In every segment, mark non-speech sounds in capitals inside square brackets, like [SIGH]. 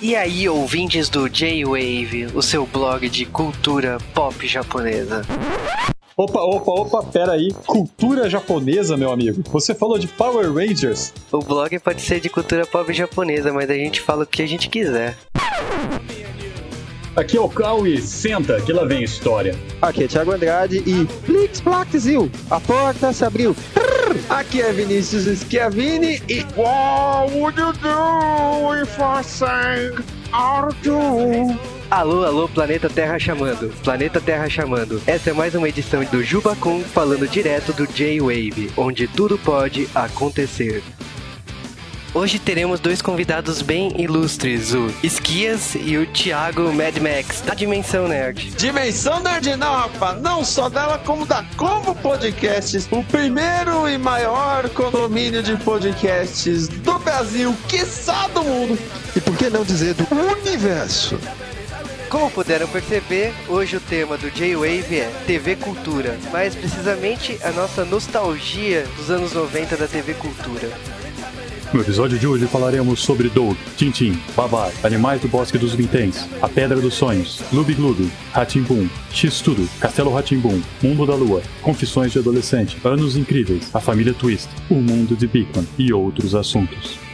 E aí, ouvintes do J-Wave, o seu blog de cultura pop japonesa. Opa, opa, opa, pera aí. Cultura japonesa, meu amigo. Você falou de Power Rangers. O blog pode ser de cultura pop japonesa, mas a gente fala o que a gente quiser. Aqui é o e senta que lá vem história. Aqui é Thiago Andrade e Flix Plaxil, a porta se abriu. Aqui é Vinícius Schiavini e What would you do if I sang R2? Alô, alô, Planeta Terra chamando. Planeta Terra chamando. Essa é mais uma edição do Jubacum falando direto do J-Wave, onde tudo pode acontecer. Hoje teremos dois convidados bem ilustres, o Esquias e o Thiago Mad Max, da Dimensão Nerd. Dimensão Nerd não, rapaz. Não só dela, como da Como Podcasts. O primeiro e maior condomínio de podcasts do Brasil, quiçá do mundo. E por que não dizer do universo? Como puderam perceber, hoje o tema do J-Wave é TV Cultura, mais precisamente a nossa nostalgia dos anos 90 da TV Cultura. No episódio de hoje falaremos sobre Doug, Tintin, Babar, Animais do Bosque dos Vinténs, A Pedra dos Sonhos, Gloob Gloob, Ratimbum, X-Tudo, Castelo Ratimbum, Mundo da Lua, Confissões de Adolescente, Anos Incríveis, A Família Twist, O Mundo de Beacon e outros assuntos.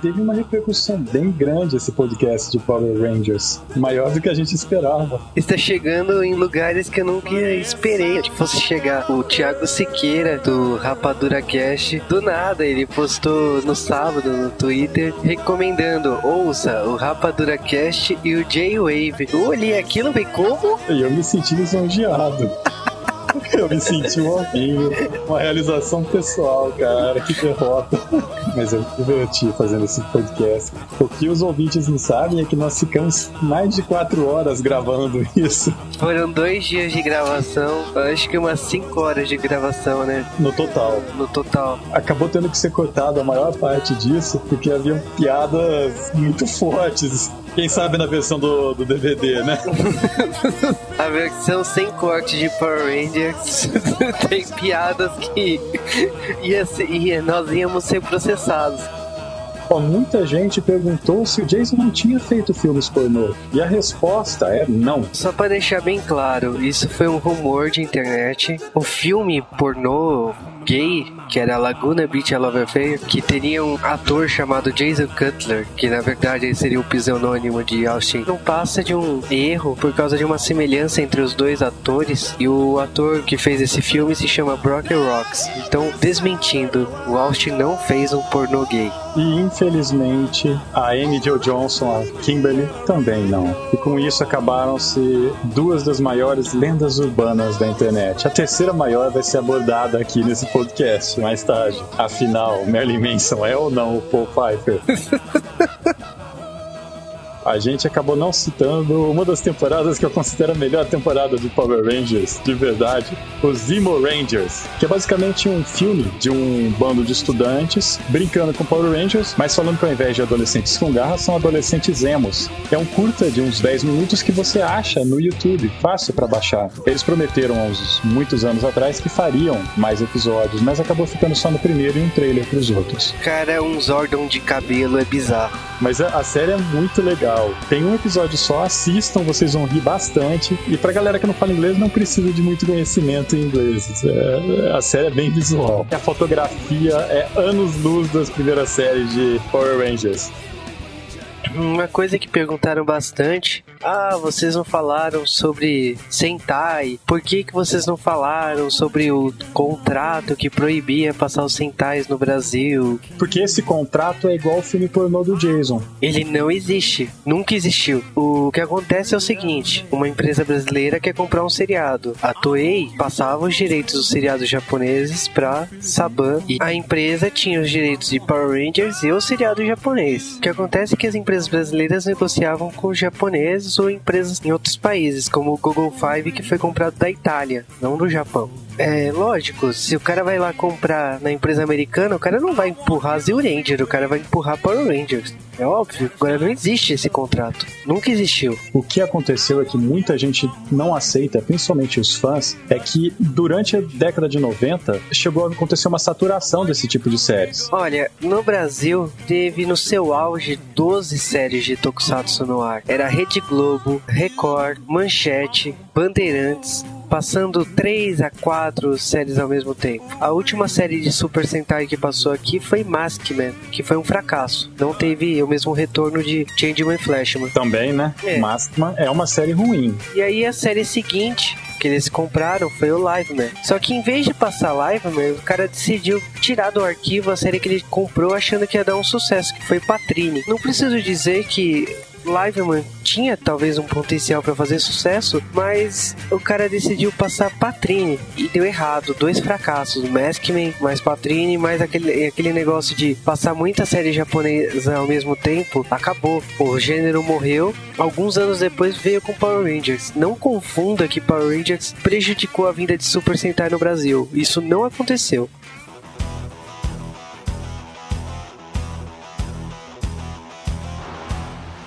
Teve uma repercussão bem grande esse podcast de Power Rangers, maior do que a gente esperava. Está chegando em lugares que eu nunca esperei que fosse chegar. O Thiago Siqueira, do Rapadura Cast, do nada, ele postou no sábado no Twitter recomendando: ouça o Rapadura Cast e o J-Wave. Eu olhei aquilo e como? E eu me senti lisonjeado. [LAUGHS] Eu me senti um horrível. Uma realização pessoal, cara. Que derrota. Mas eu me diverti fazendo esse podcast. O que os ouvintes não sabem é que nós ficamos mais de quatro horas gravando isso. Foram dois dias de gravação, acho que umas cinco horas de gravação, né? No total. No total. Acabou tendo que ser cortado a maior parte disso, porque haviam piadas muito fortes. Quem sabe na versão do, do DVD, né? [LAUGHS] A versão sem corte de Power Rangers [LAUGHS] tem piadas que [LAUGHS] ia ser, ia, nós íamos ser processados. Ó, muita gente perguntou se o Jason não tinha feito filmes pornô. E a resposta é não. Só para deixar bem claro, isso foi um rumor de internet. O filme pornô gay, que era Laguna Beach I Love Affair, que teria um ator chamado Jason Cutler, que na verdade seria o pseudônimo de Austin, não passa de um erro por causa de uma semelhança entre os dois atores e o ator que fez esse filme se chama Brock Rocks. Então, desmentindo, o Austin não fez um pornô gay. E infelizmente a Amy Jo Johnson, a Kimberly, também não. E com isso acabaram-se duas das maiores lendas urbanas da internet. A terceira maior vai ser abordada aqui nesse podcast mais tarde. Afinal, Marilyn Manson é ou não o Paul Pfeiffer? [LAUGHS] a gente acabou não citando uma das temporadas que eu considero a melhor temporada de Power Rangers, de verdade, os Zemo Rangers, que é basicamente um filme de um bando de estudantes brincando com Power Rangers, mas falando que ao invés de adolescentes com garra, são adolescentes emos. É um curta de uns 10 minutos que você acha no YouTube, fácil para baixar. Eles prometeram há uns muitos anos atrás que fariam mais episódios, mas acabou ficando só no primeiro e um trailer pros outros. Cara, um Zordon de cabelo é bizarro. Mas a, a série é muito legal. Tem um episódio só, assistam, vocês vão rir bastante. E pra galera que não fala inglês, não precisa de muito conhecimento em inglês. É, a série é bem visual. A fotografia é anos-luz das primeiras séries de Power Rangers. Uma coisa que perguntaram bastante: ah, vocês não falaram sobre Sentai, por que, que vocês não falaram sobre o contrato que proibia passar os Sentais no Brasil? Porque esse contrato é igual ao filme pornô do Jason. Ele não existe, nunca existiu. O que acontece é o seguinte: uma empresa brasileira quer comprar um seriado. A Toei passava os direitos dos seriados japoneses pra Saban e a empresa tinha os direitos de Power Rangers e o seriado japonês. O que acontece é que as empresas empresas brasileiras negociavam com japoneses ou empresas em outros países, como o Google Five, que foi comprado da Itália, não do Japão. É lógico, se o cara vai lá comprar na empresa americana, o cara não vai empurrar Zio Ranger, o cara vai empurrar Power Rangers. É óbvio. Agora não existe esse contrato. Nunca existiu. O que aconteceu é que muita gente não aceita, principalmente os fãs, é que durante a década de 90 chegou a acontecer uma saturação desse tipo de séries. Olha, no Brasil teve no seu auge 12 séries de Tokusatsu no ar. Era Rede Globo, Record, Manchete, Bandeirantes, passando 3 a 4 séries ao mesmo tempo. A última série de Super Sentai que passou aqui foi Maskman, que foi um fracasso. Não teve o mesmo retorno de Changeman Flashman. Também, né? É. Maskman é uma série ruim. E aí a série seguinte que eles compraram foi o Liveman. Só que em vez de passar Liveman, o cara decidiu tirar do arquivo a série que ele comprou achando que ia dar um sucesso, que foi Patrine. Não preciso dizer que Liveman tinha talvez um potencial para fazer sucesso, mas o cara decidiu passar Patrine e deu errado, dois fracassos, Maskman mais Patrine, mais aquele, aquele negócio de passar muita série japonesa ao mesmo tempo, acabou. O gênero morreu. Alguns anos depois veio com Power Rangers. Não confunda que Power Rangers prejudicou a vinda de Super Sentai no Brasil. Isso não aconteceu.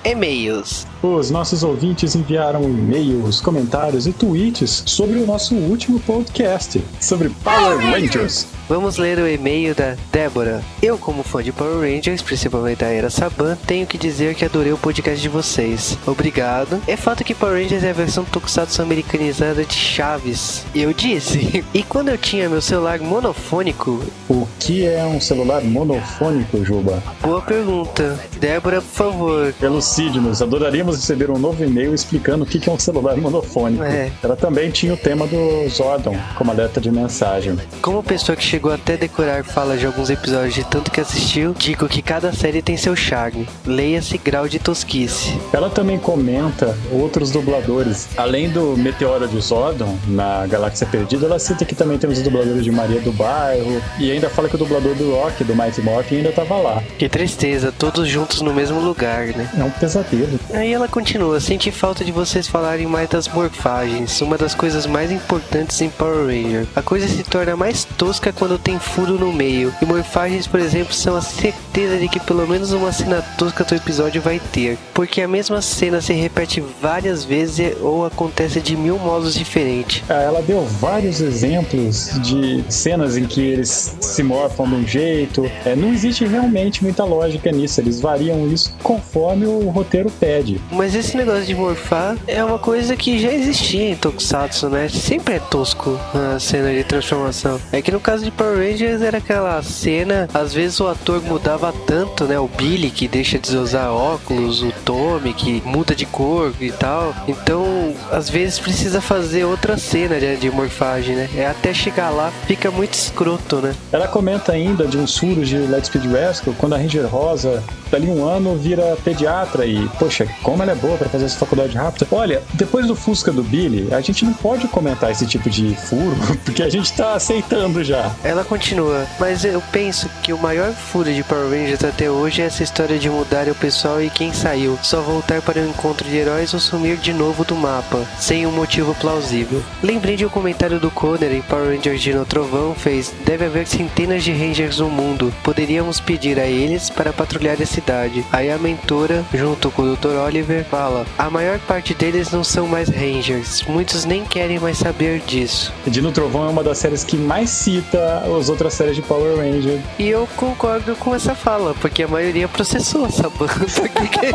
E-mails. Os nossos ouvintes enviaram e-mails, comentários e tweets sobre o nosso último podcast, sobre Power Rangers. Vamos ler o e-mail da Débora. Eu, como fã de Power Rangers, principalmente da Era Saban, tenho que dizer que adorei o podcast de vocês. Obrigado. É fato que Power Rangers é a versão tokusatsu americanizada de Chaves. Eu disse. [LAUGHS] E quando eu tinha meu celular monofônico, O que é um celular monofônico, Juba? boa pergunta. Débora, por favor. Elucide-nos, adoraríamos receber um novo e-mail explicando o que é um celular monofônico. É. Ela também tinha o tema do Zordon como alerta de mensagem. Como pessoa que chegou até decorar falas de alguns episódios de tanto que assistiu, digo que cada série tem seu charme. Leia-se grau de tosquice. Ela também comenta outros dubladores. Além do Meteoro de Zordon, na Galáxia Perdida, ela cita que também temos os dubladores de Maria do Bairro. E ainda fala que o dublador do Rock, do Mighty Morphin, ainda tava lá. Que tristeza, todos juntos no mesmo lugar, né? É um pesadelo. Aí ela continua, senti falta de vocês falarem mais das morfagens, uma das coisas mais importantes em Power Ranger. A coisa se torna mais tosca quando tem furo no meio, e morfagens, por exemplo, são a certeza de que pelo menos uma cena tosca do episódio vai ter, porque a mesma cena se repete várias vezes ou acontece de mil modos diferentes. Ah, Ela deu vários exemplos de cenas em que eles se morfam de um jeito. É, não existe realmente muita lógica nisso. Eles variam isso conforme o roteiro pede. Mas esse negócio de morfar é uma coisa que já existia em Tokusatsu, né? Sempre é tosco a cena de transformação. É que no caso de Power Rangers era aquela cena, às vezes o ator mudava tanto, né? O Billy que deixa de usar óculos, o Tommy que muda de cor e tal. Então, às vezes precisa fazer outra cena de, de morfagem, né? É até chegar lá fica muito escroto, né? Ela comenta ainda de uns furos de Lightspeed Rescue, quando a Ranger Rosa, dali um ano, vira pediatra e, poxa, como ela é boa pra fazer essa faculdade rápida. Olha, depois do Fusca do Billy, a gente não pode comentar esse tipo de furo, [LAUGHS] porque a gente tá aceitando já. Ela continua, mas eu penso que o maior furo de Power Rangers até hoje é essa história de mudar o pessoal e quem saiu, só voltar para o encontro de heróis ou sumir de novo do mapa, sem um motivo plausível. Lembrei de um comentário do Conner em Power Rangers Dino Trovão fez, deve haver centenas de Rangers no mundo, poderíamos pedir a eles para patrulhar a cidade. Aí a mentora, junto com o Dr. Oliver, fala, a maior parte deles não são mais Rangers, muitos nem querem mais saber disso. Dino Trovão é uma das séries que mais cita as outras séries de Power Ranger. E eu concordo com essa fala, porque a maioria processou essa banda. [LAUGHS] Por que, que-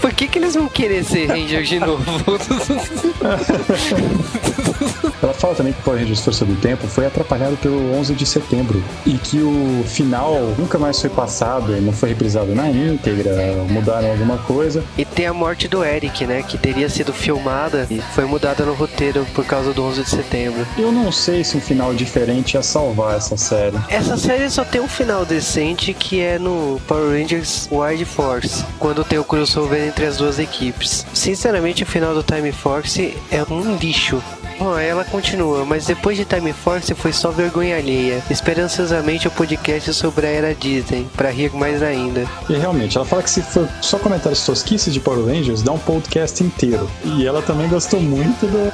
por que, que eles vão querer ser Ranger de novo? [LAUGHS] Ela fala também que o Power Rangers Força do Tempo foi atrapalhado pelo 11 de setembro e que o final nunca mais foi passado, não foi reprisado na íntegra, mudaram alguma coisa. E tem a morte do Eric, né? Que teria sido filmada e foi mudada no roteiro por causa do 11 de setembro. Eu não sei se um final diferente ia salvar essa série. Essa série só tem um final decente que é no Power Rangers Wide Force, quando tem o crossover entre as duas equipes. Sinceramente, o final do Time Force é um lixo. Bom, ela continua, mas depois de Time Force foi só vergonha alheia. Esperançosamente o podcast sobre a era Disney, pra rir mais ainda. E realmente, ela fala que se for só comentários tosquices de Power Rangers, dá um podcast inteiro. E ela também gostou muito do.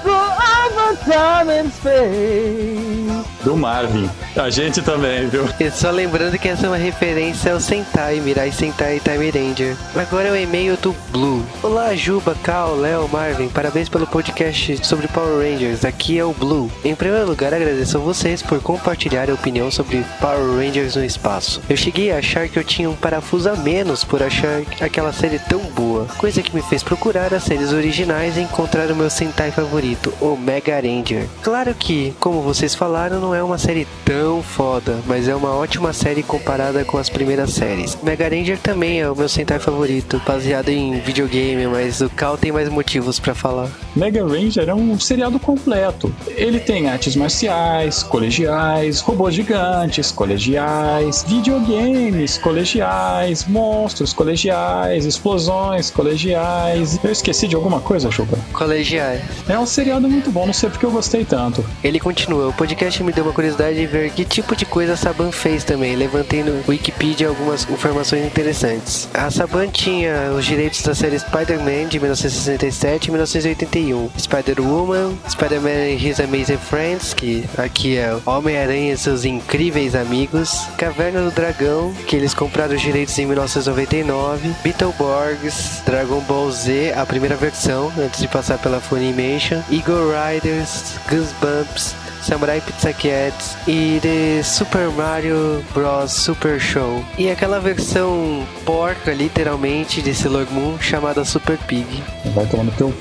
Do Marvin. A gente também, viu? E só lembrando que essa é uma referência ao Sentai, Mirai Sentai e Time Ranger. Agora é o e-mail do Blue. Olá, Juba, Cal, Léo, Marvin. Parabéns pelo podcast sobre Power Rangers. Aqui é o Blue. Em primeiro lugar, agradeço a vocês por compartilhar a opinião sobre Power Rangers no espaço. Eu cheguei a achar que eu tinha um parafuso a menos por achar aquela série tão boa, coisa que me fez procurar as séries originais e encontrar o meu Sentai favorito, o Mega Ranger. Claro que, como vocês falaram, não é uma série tão foda, mas é uma ótima série comparada com as primeiras séries. Mega Ranger também é o meu Sentai favorito, baseado em videogame, mas o Cal tem mais motivos para falar. Mega Ranger é um seriado completo. Ele tem artes marciais, colegiais, robôs gigantes, colegiais, videogames, colegiais, monstros colegiais, explosões colegiais. Eu esqueci de alguma coisa, Chupa? Colegiais. É um seriado muito bom, não sei porque eu gostei tanto. Ele continua, o podcast me deu uma curiosidade de ver que tipo de coisa a Saban fez também. Levantei no Wikipedia algumas informações interessantes. A Saban tinha os direitos da série Spider-Man de 1967 e 1981, Spider-Woman, Spider-Man and His Amazing Friends, que aqui é Homem-Aranha e seus incríveis amigos, Caverna do Dragão, que eles compraram os direitos em 1999, Beetleborgs, Dragon Ball Z, a primeira versão, antes de passar pela Funimation, Eagle Riders, Goosebumps, Samurai Pizza Cats e The Super Mario Bros. Super Show. E aquela versão porca, literalmente, de Sailor chamada Super Pig. Vai tomando teu.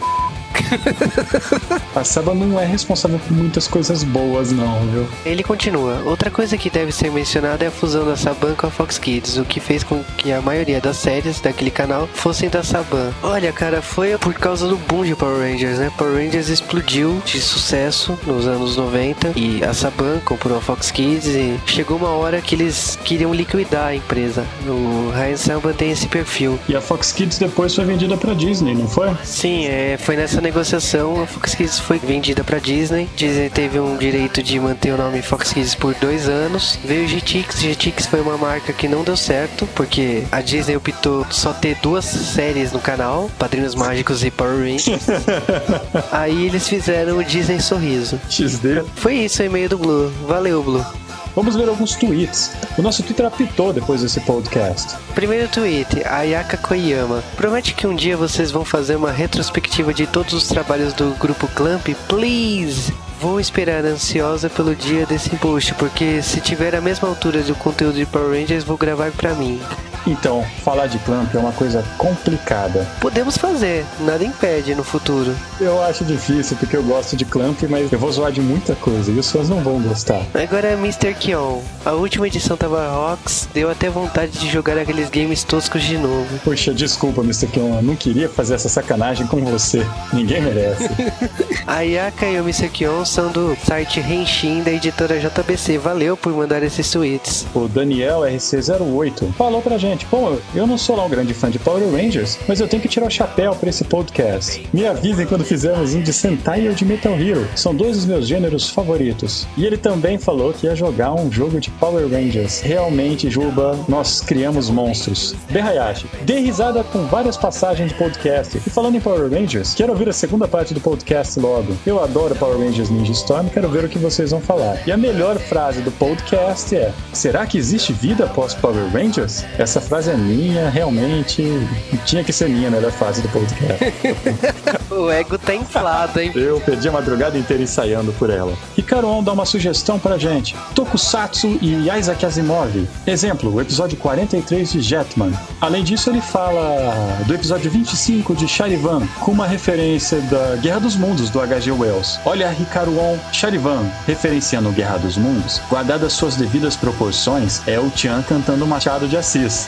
[LAUGHS] A Saba não é responsável por muitas coisas boas, não, viu? Ele continua. Outra coisa que deve ser mencionada é a fusão da Saban com a Fox Kids, o que fez com que a maioria das séries daquele canal fossem da Saban. Olha, cara, foi por causa do boom de Power Rangers, né? Power Rangers explodiu de sucesso nos anos 90 e a Saban comprou a Fox Kids e chegou uma hora que eles queriam liquidar a empresa. O Ryan Saban tem esse perfil. E a Fox Kids depois foi vendida pra Disney, não foi? Sim, é, foi nessa negociação a Fox Kids foi vendida pra Disney. Disney teve um direito de manter o nome Fox Kids por dois anos. Veio o GTX. GTX foi uma marca que não deu certo, porque a Disney optou só ter duas séries no canal, Padrinhos Mágicos e Power Rangers. [LAUGHS] Aí eles fizeram o Disney Sorriso. XD. Foi isso o e-mail do Blue. Valeu, Blue. Vamos ver alguns tweets. O nosso Twitter apitou depois desse podcast. Primeiro tweet, Ayaka Koyama. Promete que um dia vocês vão fazer uma retrospectiva de todos os trabalhos do grupo Clamp, please! Vou esperar ansiosa pelo dia desse post, porque se tiver a mesma altura do conteúdo de Power Rangers, vou gravar pra mim. Então, falar de Clamp é uma coisa complicada. Podemos fazer, nada impede no futuro. Eu acho difícil porque eu gosto de Clamp, mas eu vou zoar de muita coisa e os fãs não vão gostar. Agora Mr. Kion. A última edição tava rocks, deu até vontade de jogar aqueles games toscos de novo. Poxa, desculpa, Mr. Kion, eu não queria fazer essa sacanagem com você. Ninguém merece. [LAUGHS] A Yaka e o Mr. Kion são do site Henshin da editora JBC. Valeu por mandar esses tweets. O Daniel RC08 falou pra gente: Pô, eu não sou lá um grande fã de Power Rangers, mas eu tenho que tirar o chapéu pra esse podcast. Me avisem quando fizermos um de Sentai ou de Metal Hero. São dois dos meus gêneros favoritos. E ele também falou que ia jogar um jogo de Power Rangers. Realmente, Juba, nós criamos monstros. Berhayashi, dê risada com várias passagens de podcast. E falando em Power Rangers, quero ouvir a segunda parte do podcast logo. Eu adoro Power Rangers Ninja Storm, quero ver o que vocês vão falar. E a melhor frase do podcast é: Será que existe vida após Power Rangers? Essa frase é minha, realmente. Tinha que ser minha a melhor frase do podcast. [LAUGHS] o ego tá inflado, hein? Eu perdi a madrugada inteira ensaiando por ela. Ricardo On dá uma sugestão pra gente: Tokusatsu e Isaac Asimov. Exemplo, o episódio 43 de Jetman. Além disso, ele fala do episódio 25 de Charivan, com uma referência da Guerra dos Mundos do H.G. Wells. Olha, Ricardo On, Charivan, referenciando Guerra dos Mundos, guardadas suas devidas proporções, é o Tian cantando Machado de Assis.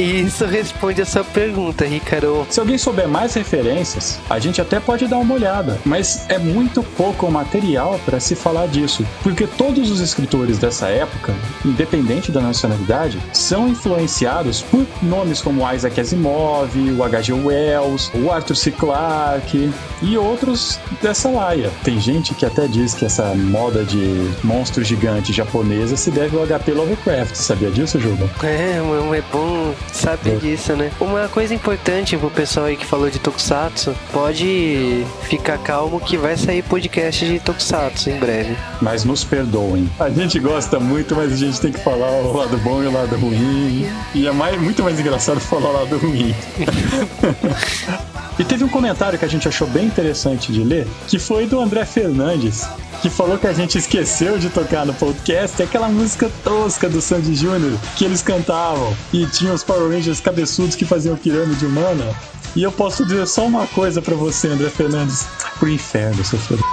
E isso responde a sua pergunta, Ricardo. Se alguém souber mais referências, a gente até pode dar uma olhada, mas é muito pouco material para se falar disso, porque todos os escritores dessa época, independente da nacionalidade, são influenciados por nomes como Isaac Asimov, o H.G. Wells, o Arthur C. Clarke e outros dessa laia. Tem gente que até diz que essa moda de monstro gigante japonesa se deve ao HP Lovecraft. Sabia disso, Juba? É, é bom saber disso, né? Uma coisa importante pro pessoal aí que falou de Tokusatsu, pode ficar calmo que vai sair podcast de Tokusatsu em breve. Mas nos perdoem. A gente gosta muito, mas a gente tem que falar o lado bom e o lado ruim. E é mais, muito mais engraçado falar o lado ruim. [LAUGHS] e teve um comentário que a gente achou bem interessante de ler, que foi do André Fernandes, que falou que a gente esqueceu de tocar no podcast aquela música tosca do Sandy Júnior que eles cantavam e tinha os Power Rangers cabeçudos que faziam pirâmide humana. E eu posso dizer só uma coisa pra você, André Fernandes: pro inferno, seu filho.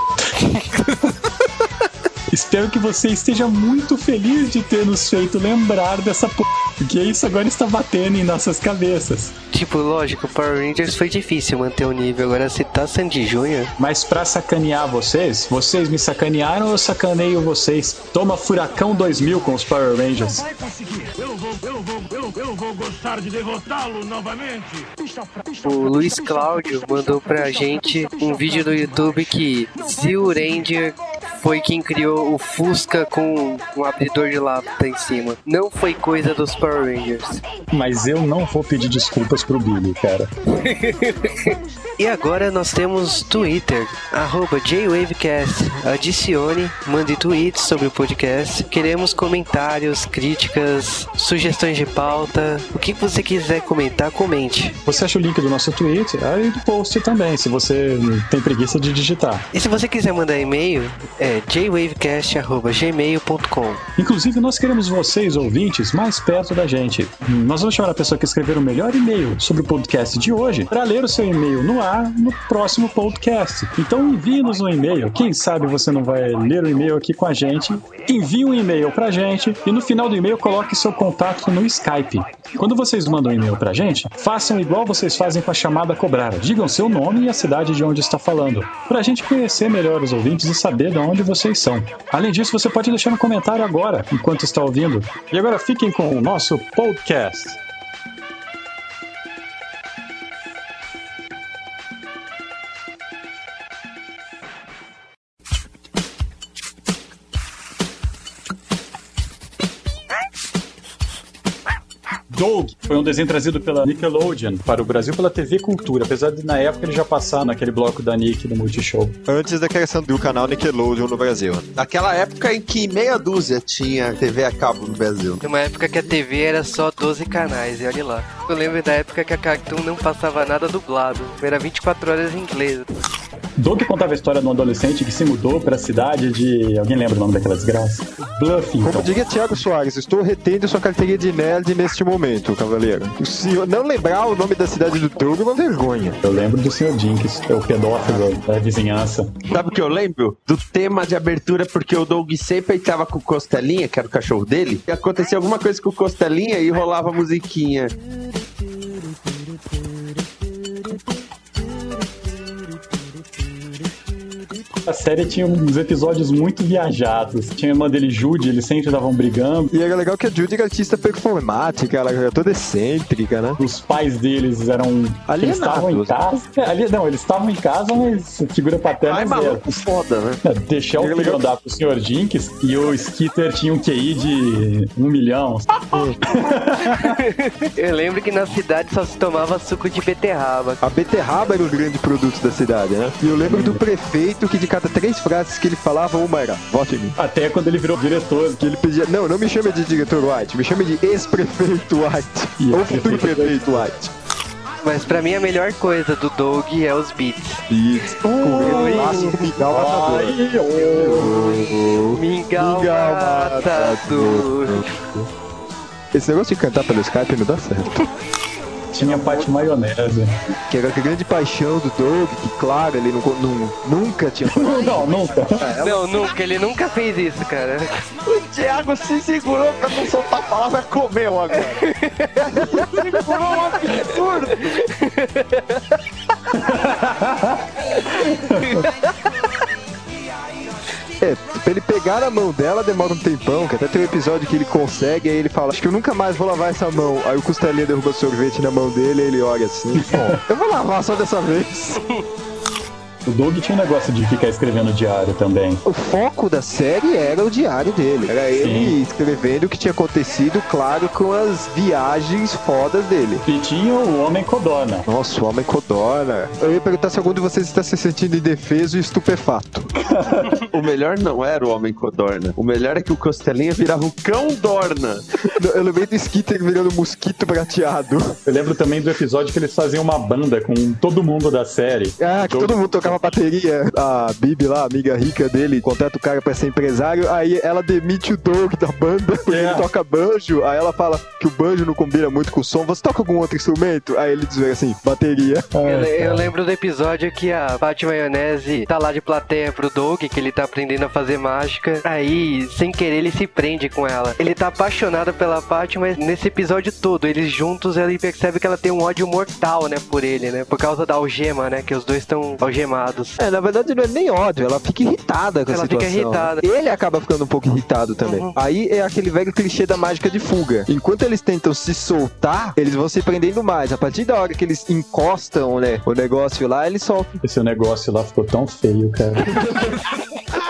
[LAUGHS] Espero que você esteja muito feliz de ter nos feito lembrar dessa p... Porque isso agora está batendo em nossas cabeças. Tipo, lógico, Power Rangers foi difícil manter o nível. Agora, se tá Sandy Júnior, Mas pra sacanear vocês, vocês me sacanearam ou eu sacaneio vocês? Toma Furacão 2000 com os Power Rangers. vai conseguir. Eu vou, eu vou, eu, eu vou gostar de derrotá-lo novamente. o Luiz Cláudio mandou pra gente um vídeo no YouTube que Zil Ranger foi quem criou o Fusca com um abridor de lata em cima. Não foi coisa dos Power Rangers. Mas eu não vou pedir desculpas pro Billy, cara. [LAUGHS] E agora nós temos Twitter, arroba JWavecast. Adicione, mande tweets sobre o podcast. Queremos comentários, críticas, sugestões de pauta. O que você quiser comentar, comente. Você acha o link do nosso tweet aí do post também, se você tem preguiça de digitar. E se você quiser mandar e-mail, é jwavecast.gmail.com. Inclusive, nós queremos vocês, ouvintes, mais perto da gente. Nós vamos chamar a pessoa que escrever o melhor e-mail sobre o podcast de hoje para ler o seu e-mail no ar no próximo podcast. Então envie-nos um e-mail. Quem sabe você não vai ler o e-mail aqui com a gente. Envie um e-mail pra gente e no final do e-mail coloque seu contato no Skype. Quando vocês mandam um e-mail pra gente, façam igual vocês fazem com a chamada cobrar. Digam seu nome e a cidade de onde está falando, pra gente conhecer melhor os ouvintes e saber de onde vocês são. Além disso, você pode deixar um comentário agora, enquanto está ouvindo. E agora fiquem com o nosso podcast. Doug foi um desenho trazido pela Nickelodeon para o Brasil pela TV Cultura, apesar de na época ele já passar naquele bloco da Nick no Multishow. Antes da criação do canal Nickelodeon no Brasil. Naquela época em que meia dúzia tinha TV a cabo no Brasil. Numa época que a TV era só 12 canais, e olha lá. Eu lembro da época que a Cartoon não passava nada dublado, era 24 horas em inglês. Doug contava a história de um adolescente que se mudou para a cidade de. Alguém lembra o nome daquela desgraça? Bluffington. Como diria Tiago Soares, estou retendo sua carteirinha de nerd neste momento, cavaleiro. O senhor não lembrar o nome da cidade do Doug é uma vergonha. Eu lembro do Sr. Jinx, é o pedófilo da vizinhança. Sabe o que eu lembro? Do tema de abertura, porque o Doug sempre entrava com o Costelinha, que era o cachorro dele, e acontecia alguma coisa com o Costelinha e rolava a musiquinha. A série tinha uns episódios muito viajados. Tinha a irmã dele, Judy, eles sempre estavam brigando. E era legal que a Judy era artista performática, ela era toda excêntrica, né? Os pais deles eram. Eles estavam em casa. É, ali, não, eles estavam em casa, mas figura paterna Ai, maluco, foda, né? É, Deixar o Era filho andar pro Sr. Jinx e o Skitter tinha um QI de um milhão. [LAUGHS] Eu lembro que na cidade só se tomava suco de beterraba. A beterraba era o grande produto da cidade, né? E eu lembro do prefeito que de cada três frases que ele falava, uma era, vote em mim. Até quando ele virou diretor. Que ele pedia, não, não me chame de diretor White, me chame de ex-prefeito White. E Ou futuro prefeito- prefeito White. Mas pra mim a melhor coisa do Doug é os beats. Isso. Com o clássico Miguel Matador. Mingau Mingau matador. Esse negócio de cantar pelo Skype não dá certo. Tinha Pat Maionese. Que era a grande paixão do Doug, que claro, ele não, não- nunca tinha [LAUGHS] Não, não, nunca. Não, nunca, ele nunca fez isso, cara. O Thiago se segurou pra não soltar a palavra comeu agora. [LAUGHS] segurou um absurdo. [LAUGHS] É, pra ele pegar a mão dela demora um tempão, que até tem um episódio que ele consegue, aí ele fala, acho que eu nunca mais vou lavar essa mão. Aí o costelinha derruba sorvete na mão dele, ele olha assim, bom, eu vou lavar só dessa vez. [LAUGHS] O Doug tinha um negócio de ficar escrevendo diário também. O foco da série era o diário dele. Era ele escrevendo o que tinha acontecido, claro, com as viagens fodas dele. E tinha o Homem Codorna. Nossa, o homem codorna. Eu ia perguntar se algum de vocês está se sentindo indefeso e estupefato. [LAUGHS] O melhor não era o Homem Codorna. O melhor é que o Costelinha virava o Cão Dorna. Eu lembrei do Skitter virando mosquito prateado. Eu lembro também do episódio que eles faziam uma banda com todo mundo da série. Ah, que todo mundo tocava bateria. A Bibi lá, amiga rica dele, contrata o cara pra ser empresário. Aí ela demite o Doug da banda, [LAUGHS] porque É. ele toca banjo. Aí ela fala que o banjo não combina muito com o som. Você toca algum outro instrumento? Aí ele diz assim, bateria. Eu, le- eu lembro do episódio que a Pat Maionese tá lá de plateia pro Doug, que ele tá aprendendo a fazer mágica. Aí, sem querer, ele se prende com ela. Ele tá apaixonado pela Pat, mas nesse episódio todo, eles juntos, ele percebe que ela tem um ódio mortal, né, por ele, né? Por causa da algema, né? Que os dois estão algemados. É, na verdade não é nem ódio, ela fica irritada com a Ela fica situação. irritada. Ele acaba ficando um pouco irritado também. Uhum. Aí é aquele velho clichê da mágica de fuga. Enquanto eles tentam se soltar, eles vão se prendendo mais. A partir da hora que eles encostam, né, o negócio lá, eles soltam. Esse negócio lá ficou tão feio, cara. [LAUGHS]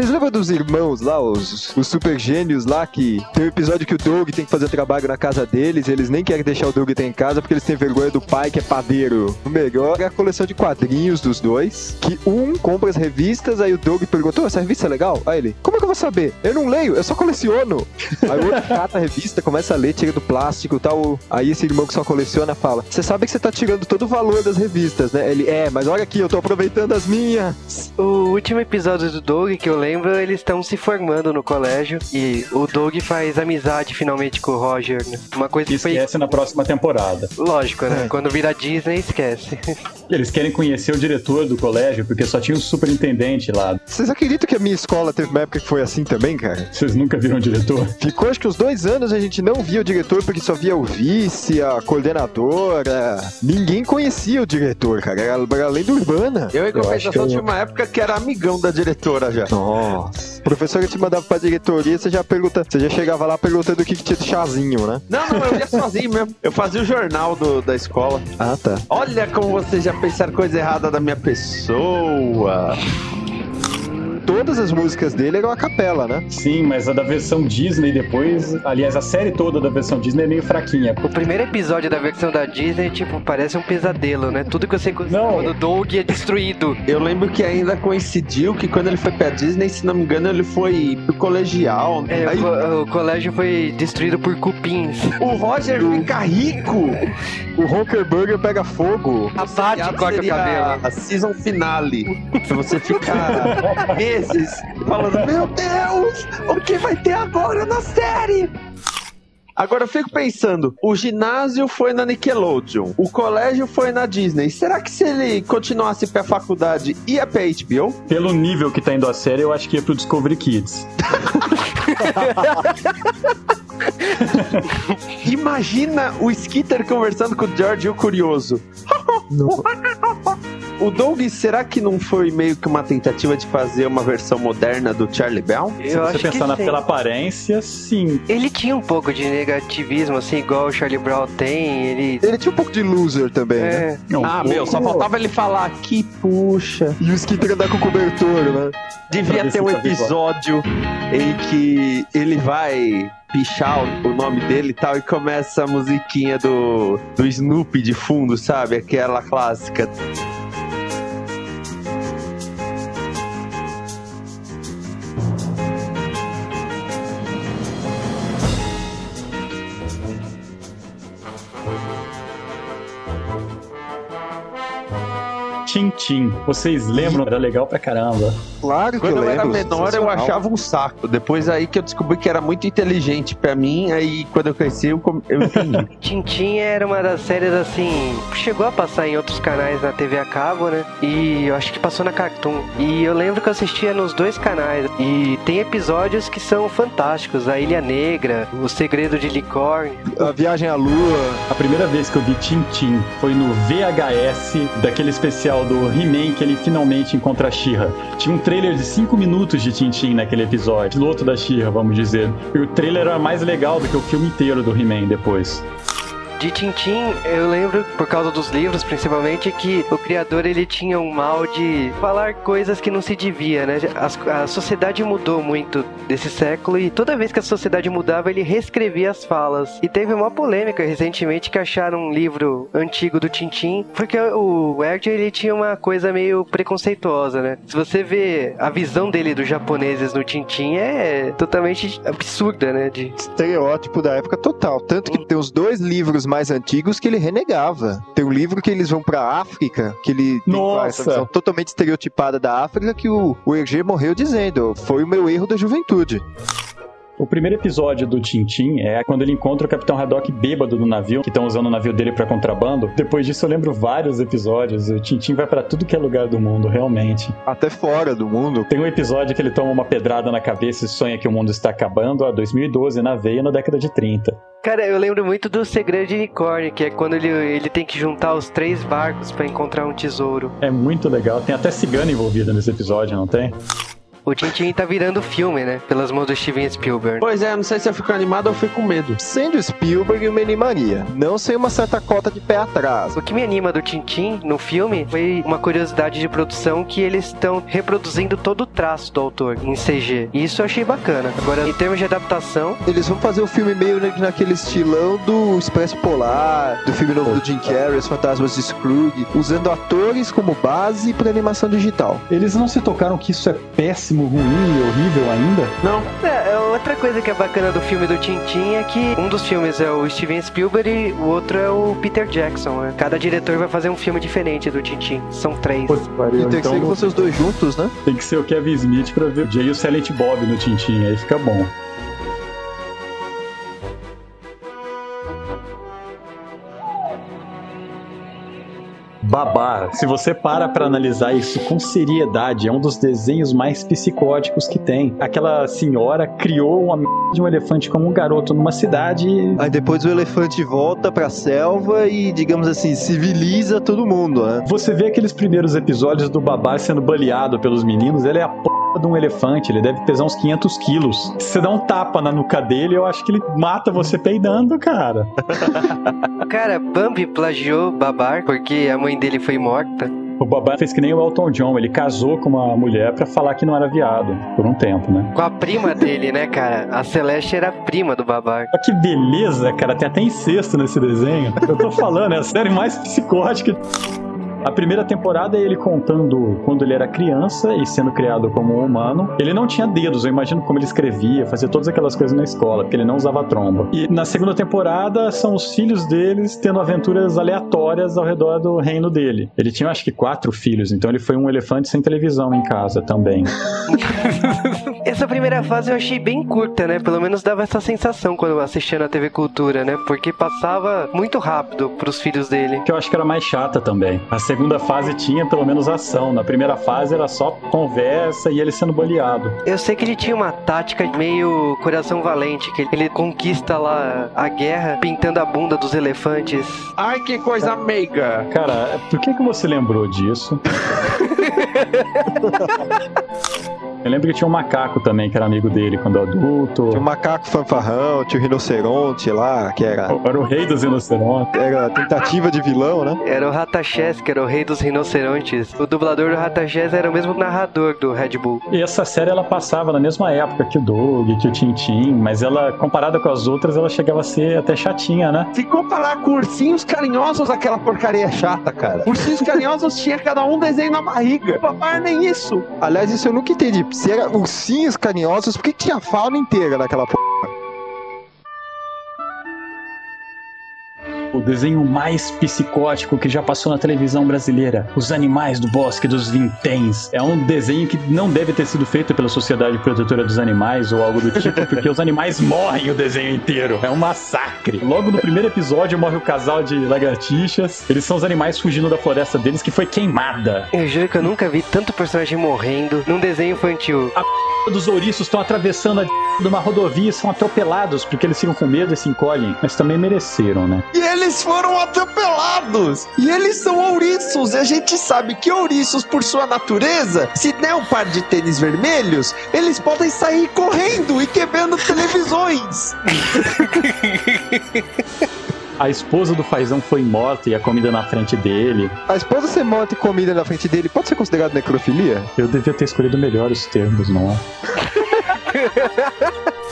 Vocês lembram dos irmãos lá, os, os super gênios lá, que tem um episódio que o Doug tem que fazer trabalho na casa deles, eles nem querem deixar o Doug ter em casa porque eles têm vergonha do pai que é padeiro. O melhor é a coleção de quadrinhos dos dois, que um compra as revistas, aí o Doug perguntou, essa revista é legal? Aí ele, como é que eu vou saber? Eu não leio, eu só coleciono. Aí o outro cata a revista, começa a ler, tira do plástico e tal. Aí esse irmão que só coleciona fala, você sabe que você tá tirando todo o valor das revistas, né? Ele, é, mas olha aqui, eu tô aproveitando as minhas. O último episódio do Doug que eu lembro, eles estão se formando no colégio e o Doug faz amizade finalmente com o Roger, né? Uma coisa que foi Esquece na próxima temporada. lógico, É. né? Quando vira Disney, esquece. [LAUGHS] Eles querem conhecer o diretor do colégio, porque só tinha o superintendente lá. Vocês acreditam que a minha escola teve uma época que foi assim também, cara? Vocês nunca viram o diretor? Ficou acho que uns dois anos a gente não via o diretor porque só via o vice, a coordenadora. Ninguém conhecia o diretor, cara. Era era além do Urbana. Eu, em compensação, eu- tinha uma época que era amigão da diretora já. Nossa. A professora te mandava pra diretoria, você já pergunta, você já chegava lá perguntando o que, que tinha de chazinho, né? Não, não, eu ia sozinho mesmo. Eu fazia o jornal do- da escola. Ah, tá. Olha como vocês já pensaram coisa errada da minha pessoa. Todas as músicas dele eram a capela, né? Sim, mas a da versão Disney depois. Aliás, a série toda da versão Disney é meio fraquinha. O primeiro episódio da versão da Disney, tipo, parece um pesadelo, né? Tudo que você Não. do Doug é destruído. Eu lembro que ainda coincidiu que quando ele foi pra Disney, se não me engano, ele foi pro colegial. É, Aí o, co- o colégio foi destruído por cupins. o Roger fica rico. O Honkerburger pega fogo. A Paty corta o cabelo. A season finale. Pra você ficar [LAUGHS] meses falando: Meu Deus, o que vai ter agora na série? Agora eu fico pensando, o ginásio foi na Nickelodeon, o colégio foi na Disney. Será que se ele continuasse pra faculdade, ia pra HBO? Pelo nível que tá indo a série, eu acho que ia pro Discovery Kids. [LAUGHS] [LAUGHS] Imagina o Skitter conversando com o George o Curioso. [LAUGHS] O Doug, será que não foi meio que uma tentativa de fazer uma versão moderna do Charlie Bell? Se Eu você acho que pensar na, sim. pela aparência, sim. Ele tinha um pouco de negativismo, assim, igual o Charlie Brown tem. Ele. Ele tinha um pouco de loser também, né? É, Não, Ah, meu, só faltava ele falar que puxa. E o Skitter andar com cobertor, né? Devia ter um se tá episódio em que ele vai pichar o nome dele e tal e começa a musiquinha do, do Snoopy de fundo, sabe? Aquela clássica. Tintim. Tintin. Vocês lembram? Era legal pra caramba. Claro que Quando eu eu era menor, eu achava um saco. Depois aí que eu descobri que era muito inteligente pra mim, aí quando eu cresci, eu, com- eu [LAUGHS] entendi. Tintin era uma das séries assim. Chegou a passar em outros canais na TV a cabo, né? E eu acho que passou na Cartoon. E eu lembro que eu assistia nos dois canais. E tem episódios que são fantásticos: A Ilha Negra, O Segredo de Licórnio. A viagem à lua. A primeira vez que eu vi Tintin foi no VHS daquele especial do He-Man que ele finalmente encontra a She-Ra. Tinha um trailer de 5 minutos de Tintin naquele episódio, piloto da She-Ra, vamos dizer. E o trailer era mais legal do que o filme inteiro do He-Man depois. De Tintin, eu lembro, por causa dos livros principalmente, que o criador ele tinha um mal de falar coisas que não se devia, né? As- a sociedade mudou muito desse século e toda vez que a sociedade mudava, ele reescrevia as falas. E teve uma polêmica recentemente que acharam um livro antigo do Tintin, porque o Erd ele tinha uma coisa meio preconceituosa, né? Se você vê a visão dele dos japoneses no Tintin é totalmente absurda, né? De Estereótipo da época total. Tanto que tem os dois livros mais antigos que ele renegava. Tem um livro que eles vão pra África, que ele tem Nossa! essa visão totalmente estereotipada da África, que o, o Hergé morreu dizendo: foi o meu erro da juventude. O primeiro episódio do Tintin é quando ele encontra o Capitão Haddock bêbado no navio, que estão usando o navio dele pra contrabando. Depois disso eu lembro vários episódios. O Tintin vai pra tudo que é lugar do mundo, realmente. Até fora do mundo. Tem um episódio que ele toma uma pedrada na cabeça e sonha que o mundo está acabando há 2012 na veia na década de 30. Cara, eu lembro muito do Segredo de Unicórnio, que é quando ele, ele tem que juntar os três barcos pra encontrar um tesouro. É muito legal. Tem até cigana envolvida nesse episódio, não tem? O Tintin tá virando filme, né? Pelas mãos do Steven Spielberg. pois é, não sei se eu fico animado ou fico com medo. Sendo Spielberg, eu me animaria. Não sem uma certa cota de pé atrás. O que me anima do Tintin no filme foi uma curiosidade de produção que eles estão reproduzindo todo o traço do autor em CG. E isso eu achei bacana. Agora, em termos de adaptação, Eles vão fazer o filme meio na- naquele estilão do Expresso Polar, do filme novo do Jim Carrey, Os Fantasmas de Scrooge, usando atores como base para animação digital. Eles não se tocaram que isso é péssimo, ruim e horrível ainda? Não, É, é, outra coisa que é bacana do filme do Tintin é que um dos filmes é o Steven Spielberg e o outro é o Peter Jackson, né? Cada diretor vai fazer um filme diferente do Tintin. São três. Pô, pariu. E tem que Então ser que fossem os dois juntos, né? tem que ser o Kevin Smith pra ver o Jay e o Silent Bob no Tintin, aí fica bom. Babá, se você para pra analisar isso com seriedade, é um dos desenhos mais psicóticos que tem. Aquela senhora criou uma merda de um elefante como um garoto numa cidade e Aí depois o elefante volta pra selva e, digamos assim, civiliza todo mundo, né? Você vê aqueles primeiros episódios do Babar sendo baleado pelos meninos, ele é a p de um elefante, ele deve pesar uns 500 quilos. Se você dá um tapa na nuca dele, eu acho que ele mata você peidando, cara. [LAUGHS] Cara, Bambi plagiou Babar porque a mãe dele foi morta. O Babar fez que nem o Elton John, ele casou com uma mulher pra falar que não era viado, por um tempo, né? Com a prima dele, né, cara? A Celeste era a prima do Babar. Olha que beleza, cara, tem até incesto nesse desenho. Eu tô falando, é a série mais psicótica. A primeira temporada é ele contando quando ele era criança e sendo criado como um humano. Ele não tinha dedos, eu imagino como ele escrevia, fazia todas aquelas coisas na escola, porque ele não usava tromba. E na segunda temporada são os filhos deles tendo aventuras aleatórias ao redor do reino dele. Ele tinha acho que quatro filhos, então ele foi um elefante sem televisão em casa também. [LAUGHS] Essa primeira fase eu achei bem curta, né? Pelo menos dava essa sensação quando eu assistia na TV Cultura, né? Porque passava muito rápido pros filhos dele. que eu acho que era mais chata também. A segunda fase tinha pelo menos ação. Na primeira fase era só conversa e ele sendo baleado. Eu sei que ele tinha uma tática meio coração valente, que ele conquista lá a guerra pintando a bunda dos elefantes. ai que coisa meiga. Cara, por que, que você lembrou disso? [LAUGHS] Eu lembro que tinha um macaco também, que era amigo dele quando adulto. Tinha o macaco fanfarrão, tinha o rinoceronte lá, que era, Era o rei dos rinocerontes. era tentativa de vilão, né? Era o Ratachés, que era o rei dos rinocerontes. O dublador do Ratachés era o mesmo narrador do Red Bull. E essa série ela passava na mesma época que o Doug, que o Tintin, mas ela, comparada com as outras, ela chegava a ser até chatinha, né? Se comparar com ursinhos carinhosos, aquela porcaria é chata, cara. Ursinhos carinhosos [LAUGHS] tinha cada um desenho na barriga. Papai, nem isso. Aliás, isso eu nunca entendi. Se era ursinhos carinhosos, por que, tinha fauna inteira naquela porra? O desenho mais psicótico que já passou na televisão brasileira. Os Animais do Bosque dos Vinténs. É um desenho que não deve ter sido feito pela Sociedade Protetora dos Animais ou algo do tipo, porque os animais morrem o desenho inteiro. É um massacre. Logo no primeiro episódio morre o casal de lagartixas. Eles são os animais fugindo da floresta deles que foi queimada. Eu juro que eu nunca vi tanto personagem morrendo num desenho infantil. Dos ouriços estão atravessando a de uma rodovia e são atropelados porque eles ficam com medo e se encolhem. Mas também mereceram, né? E eles foram atropelados! E eles são ouriços! E a gente sabe que ouriços, por sua natureza, se der um par de tênis vermelhos, eles podem sair correndo e quebrando televisões! [LAUGHS] A esposa do Fazão foi morta e a comida na frente dele. A esposa ser morta e comida na frente dele pode ser considerado necrofilia? Eu devia ter escolhido melhor os termos, não é? [LAUGHS]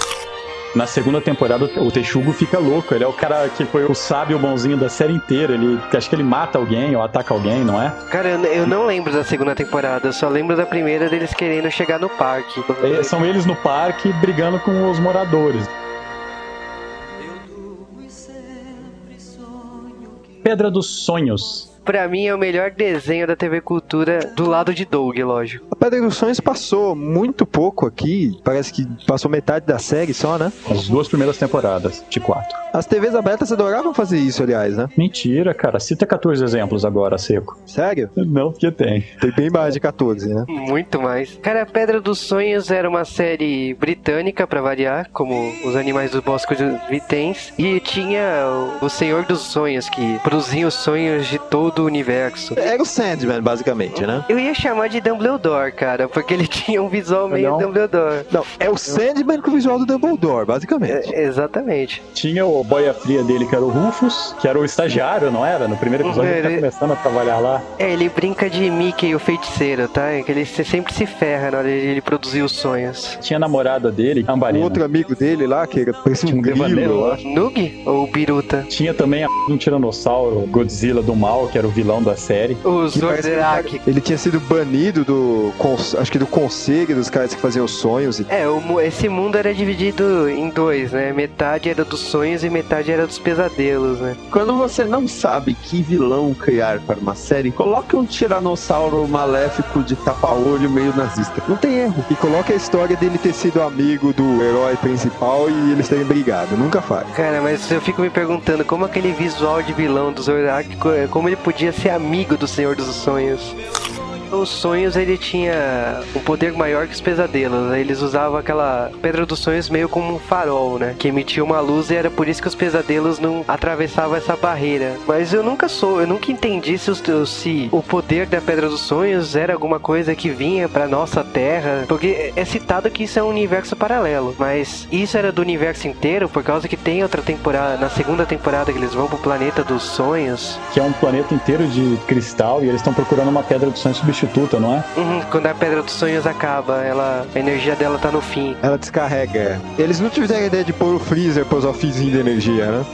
Na segunda temporada, o Texugo fica louco. Ele é o cara que foi o sábio bonzinho da série inteira. Ele acho que ele mata alguém ou ataca alguém, não é? Cara, eu- eu não lembro da segunda temporada, eu só lembro da primeira deles querendo chegar no parque. É, São eles no parque brigando com os moradores. Pedra dos Sonhos. Pra mim é o melhor desenho da TV Cultura do lado de Doug, lógico. A Pedra dos Sonhos passou muito pouco aqui. Parece que passou metade da série só, né? As duas primeiras temporadas, de quatro. As TVs abertas adoravam fazer isso, aliás, né? Mentira, cara. Cita 14 exemplos agora, seco. Sério? Não, porque tem. Tem bem mais de 14, né? Muito mais. Cara, Pedra dos Sonhos era uma série britânica, pra variar, como Os Animais do Bosque dos Vitens. E tinha o- o Senhor dos Sonhos, que produzia os sonhos de todo o universo. Era o Sandman, basicamente, né? Eu ia chamar de Dumbledore, cara, porque ele [LAUGHS] tinha um visual meio Não. Dumbledore. Não, é o Sandman com o visual do Dumbledore, basicamente. É, exatamente. Tinha o boia fria dele, que era o Rufus, que era o estagiário, não era? No primeiro episódio ele tá Ele- começando a trabalhar lá. É, ele brinca de Mickey, o feiticeiro, tá? É que ele se- sempre se ferra na hora de ele produzir os sonhos. Tinha a namorada dele, O Ambarina. outro amigo dele lá, que era, parecia um um grilo, eu acho. Nug ou Biruta? Tinha também a um tiranossauro, Godzilla do mal, que era o vilão da série. O que ele-. Ele tinha sido banido do. Acho que do conselho dos caras que faziam os sonhos. E É, o esse mundo era dividido em dois, né? Metade era dos sonhos e metade era dos pesadelos, né? Quando você não sabe que vilão criar para uma série, coloque um tiranossauro maléfico de tapa-olho meio nazista. Não tem erro. E coloca a história dele ter sido amigo do herói principal e eles terem brigado. Nunca faz. Cara, mas eu fico me perguntando como aquele visual de vilão do Zordak, co- como ele podia ser amigo do Senhor dos Sonhos. Os sonhos ele tinha um poder maior que os pesadelos. né? Eles usavam aquela pedra dos sonhos meio como um farol, né? Que emitia uma luz e era por isso que os pesadelos não atravessavam essa barreira. Mas eu nunca sou, eu nunca entendi se, os- se o poder da pedra dos sonhos era alguma coisa que vinha pra nossa Terra, porque é citado que isso é um universo paralelo. Mas isso era do universo inteiro por causa que tem outra temporada, na segunda temporada que eles vão pro planeta dos sonhos. Que é um planeta inteiro de cristal e eles estão procurando uma pedra do sonho substituta, não é? Uhum, quando a pedra dos sonhos acaba, ela, a energia dela tá no fim. Ela descarrega. Eles não tiveram a ideia de pôr o freezer pôr os fiozinho de energia, né? [LAUGHS]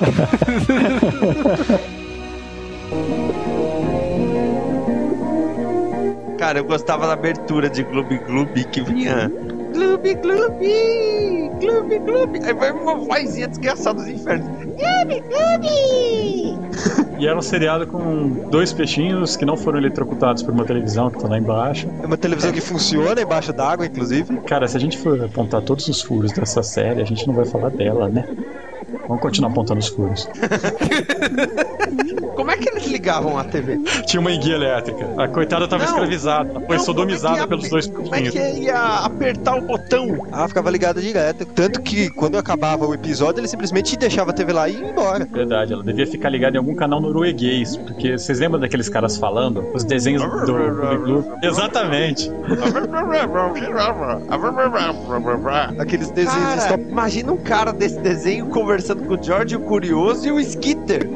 Cara, eu gostava da abertura de Gloob Gloob que vinha. Gloob Gloob! Gloob Gloob! Aí vai uma vozinha desgraçada dos infernos. Gloob [LAUGHS] Gloob! E era um seriado com dois peixinhos que não foram eletrocutados por uma televisão que tá lá embaixo. É uma televisão que funciona embaixo d'água, inclusive. Cara, se a gente for apontar todos os furos dessa série, a gente não vai falar dela, né? Vamos continuar apontando os furos. [LAUGHS] Como é que eles ligavam a TV? Tinha uma enguia elétrica. A coitada tava Não. escravizada. Ela foi Não, sodomizada é que ia- pelos dois Como é que ia apertar o botão? Ah, ficava ligada direto. Tanto que quando acabava o episódio, ele simplesmente deixava a TV lá e ia embora. Verdade, ela devia ficar ligada em algum canal norueguês, porque vocês lembram daqueles caras falando? Os desenhos do? Exatamente. Aqueles desenhos Cara, imagina um cara desse desenho conversando com o George, o Curioso e o Skitter.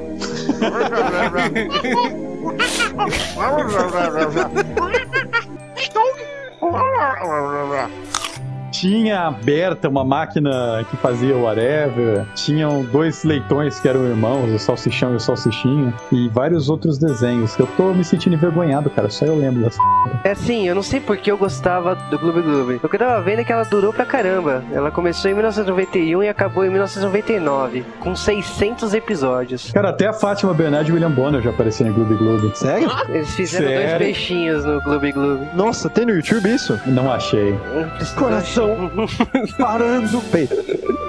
Tinha aberta uma máquina que fazia whatever, tinham dois leitões que eram irmãos, o Salsichão e o Salsichinho, e vários outros desenhos. Eu tô me sentindo envergonhado, cara, só eu lembro dessa. É assim, eu não sei porque eu gostava do Gloob Gloob. O que eu tava vendo é que ela durou pra caramba. Ela começou em 1991 e acabou em 1999, com 600 episódios. Cara, até a Fátima Bernard e William Bonner já apareceram em Gloob Gloob. Sério? Eles fizeram dois Sério? peixinhos no Gloob Gloob. Nossa, tem no YouTube isso? Não achei. Coração parando. Pei,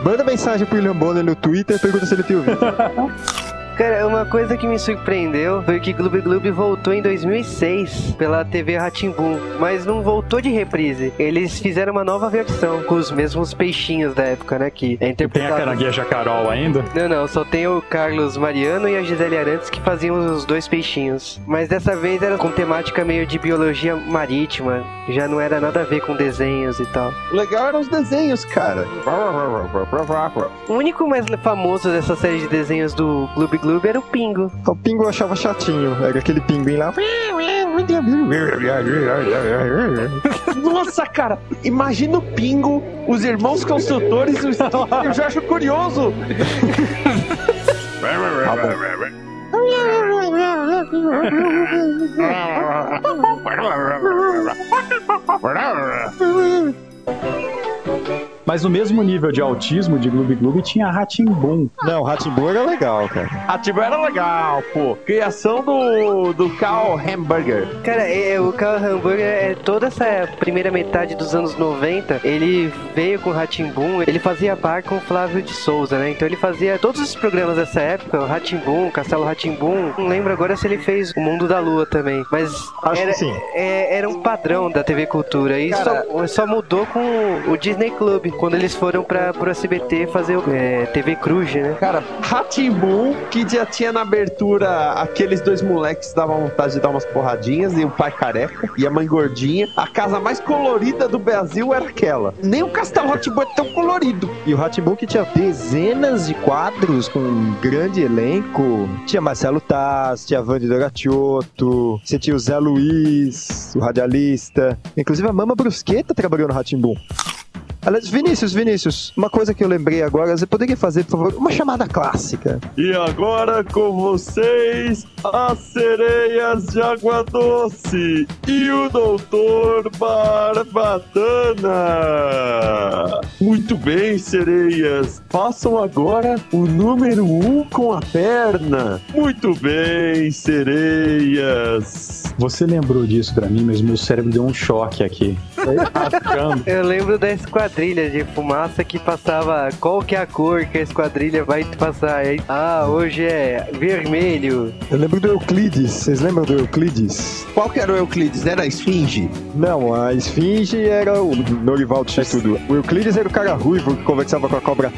Manda mensagem pro William Bonner no Twitter e pergunta se ele tem ouvido. [LAUGHS] Cara, uma coisa que me surpreendeu foi que Gloob Gloob voltou em 2006 pela TV Ratimbun, mas não voltou de reprise. Eles fizeram uma nova versão com os mesmos peixinhos da época, né? Que é Tem a interpretado. carangueja Carol ainda? Não, não, só tem o Carlos Mariano e a Gisele Arantes que faziam os dois peixinhos. Mas dessa vez era com temática meio de biologia marítima, já não era nada a ver com desenhos e tal. O legal eram os desenhos, cara. O único mais famoso dessa série de desenhos do Gloob Gloob era o Pingo. O Pingo eu achava chatinho. Era aquele pinguim lá. Nossa, cara, imagina o Pingo, os irmãos construtores, o Steve, eu já acho curioso. [LAUGHS] Mas no mesmo nível de autismo de Gloob Gloob tinha Ratimbun. Não, Ratimbun era legal, cara. Ativo era legal, pô. Criação do, do Carl Hamburger. Cara, é, o Carl Hamburger, é, toda essa primeira metade dos anos 90, ele veio com o Ratimbun, ele fazia par com o Flávio de Souza, né? Então ele fazia todos os programas dessa época, o Ratimbun, Castelo Ratimbun. Não lembro agora se ele fez o Mundo da Lua também, mas Acho era, que sim. é- era um padrão da TV Cultura. E Cara- só, só mudou com o Disney Club, quando eles foram pra, pro SBT fazer o é, TV Cruz, né? Cara, Ratimbun, que já tinha na abertura aqueles dois moleques que davam vontade de dar umas porradinhas, e o pai careca e a mãe gordinha. A casa mais colorida do Brasil era aquela. Nem o Castelo Ratimbun é tão colorido. E o Ratimbun que tinha dezenas de quadros com um grande elenco. Tinha Marcelo Taz, tinha Vande Doratiotto, você tinha o Zé Luiz, o radialista. Inclusive a Mama Brusqueta trabalhou no Ratimbun. Aliás, Vinícius, Vinícius, uma coisa que eu lembrei agora, você poderia fazer, por favor, uma chamada clássica. E agora com vocês, as sereias de água doce e o doutor Barbatana. Muito bem, sereias. Façam agora o número um com a perna. Muito bem, sereias. Você lembrou disso pra mim, mas meu cérebro deu um choque aqui. [LAUGHS] Rasgando. Eu lembro da esquadrilha de fumaça que passava qual que é a cor que a esquadrilha vai passar. Aí, Ah, hoje é vermelho. Eu lembro do Euclides, vocês lembram do Euclides? Qual que era o Euclides? Era a Esfinge? Não, a Esfinge era o Norival X-Tudo. O Euclides era o cara ruivo que conversava com a cobra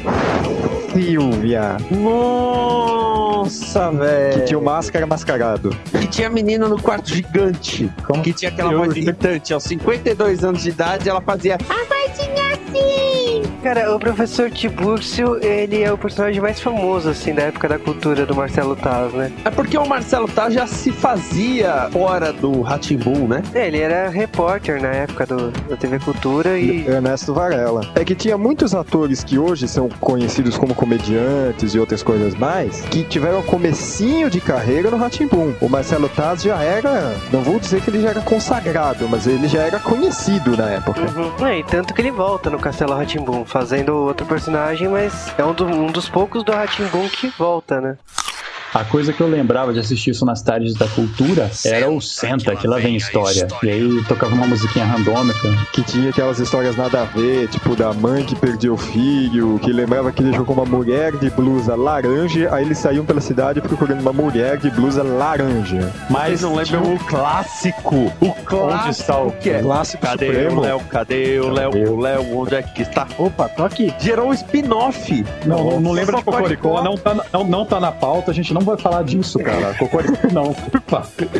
Silvia, Nossa, que velho. tinha o máscara mascarado. Que tinha menina no quarto gigante. Como? Que tinha aquela voz irritante. Aos 52 anos de idade, ela fazia. See! Cara, o professor Tibúrcio, ele é o personagem mais famoso, assim, da época da cultura do Marcelo Taz, né? É porque o Marcelo Tá já se fazia fora do Ratimbun, né? É, ele era repórter na época do, da TV Cultura e... Ernesto Varela. É que tinha muitos atores que hoje são conhecidos como comediantes e outras coisas mais, que tiveram comecinho de carreira no Ratimbum. O Marcelo Taz já era, não vou dizer que ele já era consagrado, mas ele já era conhecido na época. Uhum. É, e tanto que ele volta no Castelo Ratimbum, fazendo outro personagem, mas é um, do- um dos poucos do Ratimbum que volta, né? A coisa que eu lembrava de assistir isso nas tardes da cultura era o Senta, que lá vem história. E aí tocava uma musiquinha randômica. Que tinha aquelas histórias nada a ver, tipo da mãe que perdeu o filho, que lembrava que ele jogou uma mulher de blusa laranja, aí eles saíam pela cidade procurando uma mulher de blusa laranja. Mas não lembram o clássico? O clássico está o que é? Clássico Cadê supremo. o Léo? Cadê o Léo? O Léo, onde é que está? Opa, tô aqui. Gerou um spin-off. Não, não lembro de Cocoricó. Cocoricó, não tá, na- não, não tá na pauta, a gente não não vai falar disso, cara. Cocorico não.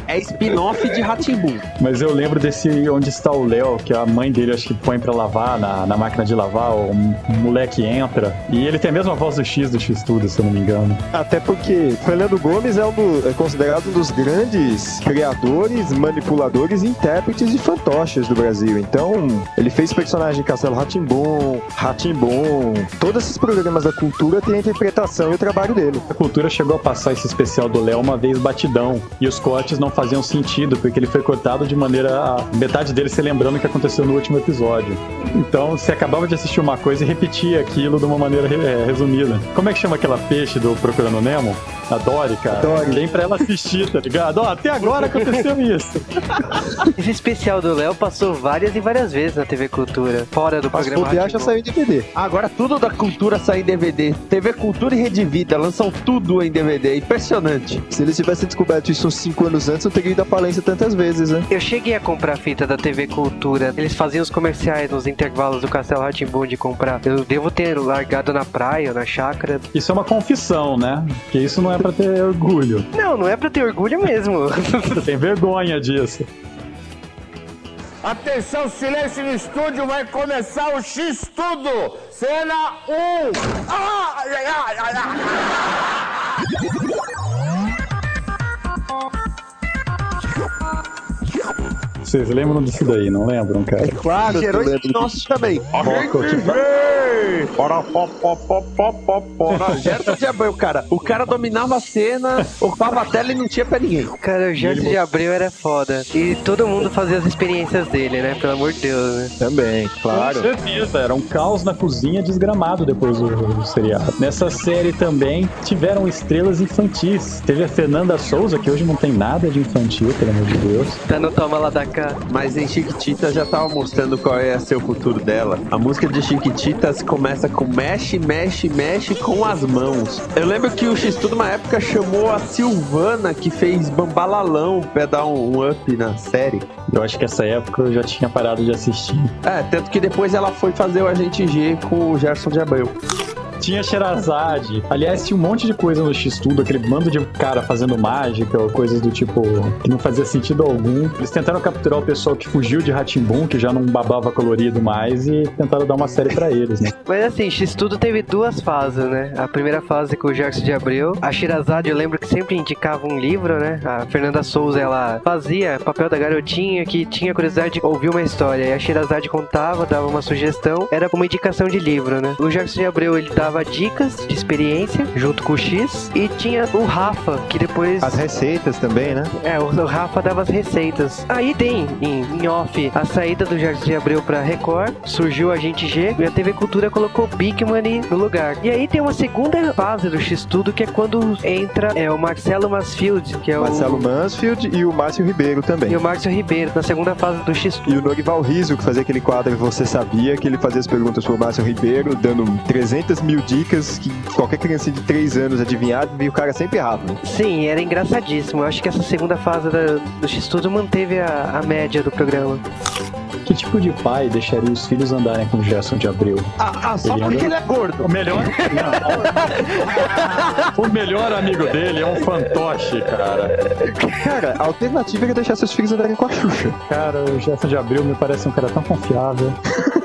É spin-off de Ratimbun. Mas eu lembro desse Onde Está o Léo, que a mãe dele acho que põe pra lavar na, na máquina de lavar, o moleque entra. E ele tem a mesma voz do X do X Tudo, se eu não me engano. Até porque Fernando Gomes é, um do- é considerado um dos grandes criadores, manipuladores e intérpretes de fantoches do Brasil. Então, ele fez personagem de Castelo Ratimbum, Ratimbum. Todos esses programas da cultura têm a interpretação e o trabalho dele. A cultura chegou a passar esse especial do Léo uma vez batidão. E os cortes não faziam sentido, porque ele foi cortado de maneira a metade dele se lembrando o que aconteceu no último episódio. Então você acabava de assistir uma coisa e repetia aquilo de uma maneira é, resumida. Como é que chama aquela peixe do Procurando Nemo? A Dory, cara. Dory. Vem pra ela assistir, tá ligado? Ó, até agora aconteceu isso. [LAUGHS] Esse especial do Léo passou várias e várias vezes na TV Cultura, fora do Mas programa. bobear já saiu em DVD. Agora tudo da cultura sai em DVD. TV Cultura e Rede Vida lançam tudo em DVD. Impressionante. Se eles tivessem descoberto isso uns 5 anos antes, não teria ido à falência tantas vezes, né? Eu cheguei a comprar fita da TV Cultura. Eles faziam os comerciais nos intervalos do Castelo Ratimbun de comprar. Eu devo ter largado na praia ou na chácara. Isso é uma confissão, né? Que isso não é pra ter orgulho. [LAUGHS] Não, não é pra ter orgulho mesmo. Você tem vergonha disso. Atenção, silêncio no estúdio, vai começar o X Tudo! Cena 1! Ah, ai, ai, ai, Vocês lembram disso daí, não lembram, cara? Claro, gerou nossos também. Foco, tipo, Projeto de Abreu, cara. O cara dominava a cena, ocupava a tela e não tinha pra ninguém. Cara, o Gerson de Abreu era foda. E todo mundo fazia as experiências dele, né? Pelo amor de Deus, né? Também, claro. Com certeza, era um caos na cozinha desgramado depois do, do seriado. Nessa série também tiveram estrelas infantis. Teve a Fernanda Souza, que hoje não tem nada de infantil, pelo amor de Deus. Tá no toma lá da cá. Mas em Chiquitita já tava mostrando qual ia ser o futuro dela. A música de Chiquititas começa com mexe, mexe, mexe com as mãos. Eu lembro que o X-Tudo, uma época, chamou a Silvana, que fez Bambalalão, pra dar um, um up na série. Eu acho que essa época eu já tinha parado de assistir. É, tanto que depois ela foi fazer o Agente G com o Gerson de Abreu. Tinha Sherazade. Aliás, tinha um monte de coisa no X-Tudo, aquele bando de cara fazendo mágica ou coisas do tipo que não fazia sentido algum. Eles tentaram capturar o pessoal que fugiu de Ratimbun, que já não babava colorido mais, e tentaram dar uma série pra eles, né? [LAUGHS] Mas assim, X-Tudo teve duas fases, né? A primeira fase com o Gerson de Abreu. A Shirazade, eu lembro que sempre indicava um livro, né? A Fernanda Souza, ela fazia papel da garotinha que tinha curiosidade de ouvir uma história. E a Shirazade contava, dava uma sugestão. Era uma indicação de livro, né? O Gerson de Abreu, ele dava dicas de experiência junto com o X. E tinha o Rafa, que depois... As receitas também, né? É, o, o Rafa dava as receitas. Aí tem, em, em off, a saída do Jardim de Abreu pra Record, surgiu a Gente G e a TV Cultura colocou Big Money no lugar. E aí tem uma segunda fase do X-Tudo, que é quando entra é, o Marcelo Masfield, que é Marcelo o... Mansfield e o Márcio Ribeiro também. E o Márcio Ribeiro, na segunda fase do X-Tudo. E o Norival Riso, que fazia aquele quadro Você Sabia, que ele fazia as perguntas pro Márcio Ribeiro, dando 300 mil dicas que qualquer criança de 3 anos adivinhar, e o cara sempre errava. né? Sim, era engraçadíssimo. Eu acho que essa segunda fase da- do X-Tudo manteve a, a média do programa. Que tipo de pai deixaria os filhos andarem com o Gerson de Abreu? Ah, ah, só Ele porque anda- ele é gordo. O melhor. Não. [LAUGHS] o melhor amigo dele é um fantoche, cara. Cara, a alternativa era deixar seus filhos andarem com a Xuxa. Cara, o Gerson de Abreu me parece um cara tão confiável. [LAUGHS]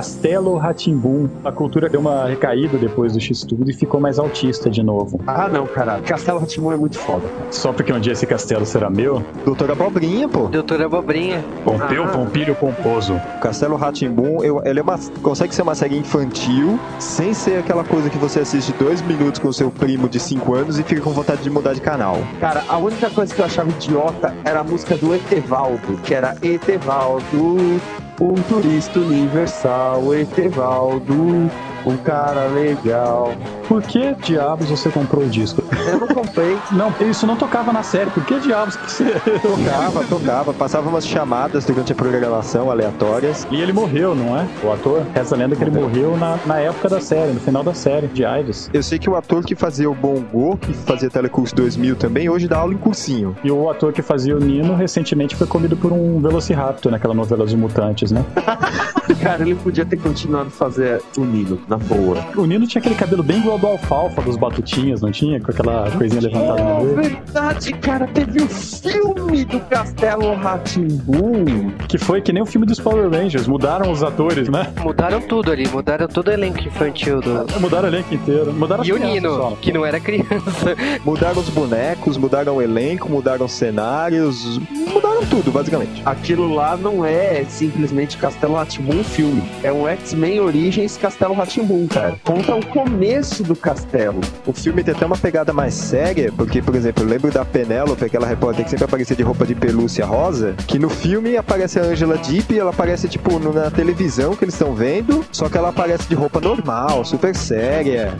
Castelo Ratimbum. A cultura deu uma recaída depois do X-Tudo e ficou mais autista de novo. Ah, não, cara. Castelo Ratimão é muito foda. Só porque um dia esse castelo será meu? Doutora Abobrinha, pô. Doutora Abobrinha. Pompeu, Ah. Pompílio Pomposo. Castelo Ratimbum, ele é uma, consegue ser uma série infantil, sem ser aquela coisa que você assiste dois minutos com seu primo de 5 anos e fica com vontade de mudar de canal. Cara, a única coisa que eu achava idiota era a música do Etevaldo, que era Etevaldo, um turista universal, Etevaldo. Um cara legal. Por que diabos você comprou o disco? Eu não comprei. [LAUGHS] Não, isso não tocava na série. Por que diabos que você [LAUGHS] Tocava, tocava, passava umas chamadas durante a programação aleatórias. E ele morreu, não é? O ator. Essa lenda que ele morreu na, na época da série, no final da série, de AIDS. Eu sei que o ator que fazia o Bongo, que fazia Telecurso 2000 também, hoje dá aula em cursinho. E o ator que fazia o Nino recentemente foi comido por um Velociraptor naquela novela dos mutantes, né? [LAUGHS] Cara, ele podia ter continuado a fazer o Nino, na boa. O Nino tinha aquele cabelo bem igual ao do alfalfa dos batutinhas, não tinha? Com aquela coisinha levantada no É meio. verdade, cara. Teve o filme do Castelo Ratimbum. Que foi que nem o filme dos Power Rangers. Mudaram os atores, né? Mudaram tudo ali, mudaram todo o elenco infantil do. Mudaram o elenco inteiro. Mudaram E o Nino, só. que não era criança. [LAUGHS] Mudaram os bonecos, mudaram o elenco, mudaram os cenários, mudaram tudo, basicamente. Aquilo lá não é simplesmente Castelo Ratimbum filme. É um X-Men Origins Castelo Ratimbum, cara. Conta o começo do castelo. O filme tem até uma pegada mais séria, porque, por exemplo, eu lembro da Penélope, aquela repórter que sempre aparecia de roupa de pelúcia rosa, que no filme aparece a Angela Deep e ela aparece, tipo, na televisão que eles estão vendo, só que ela aparece de roupa normal, super séria.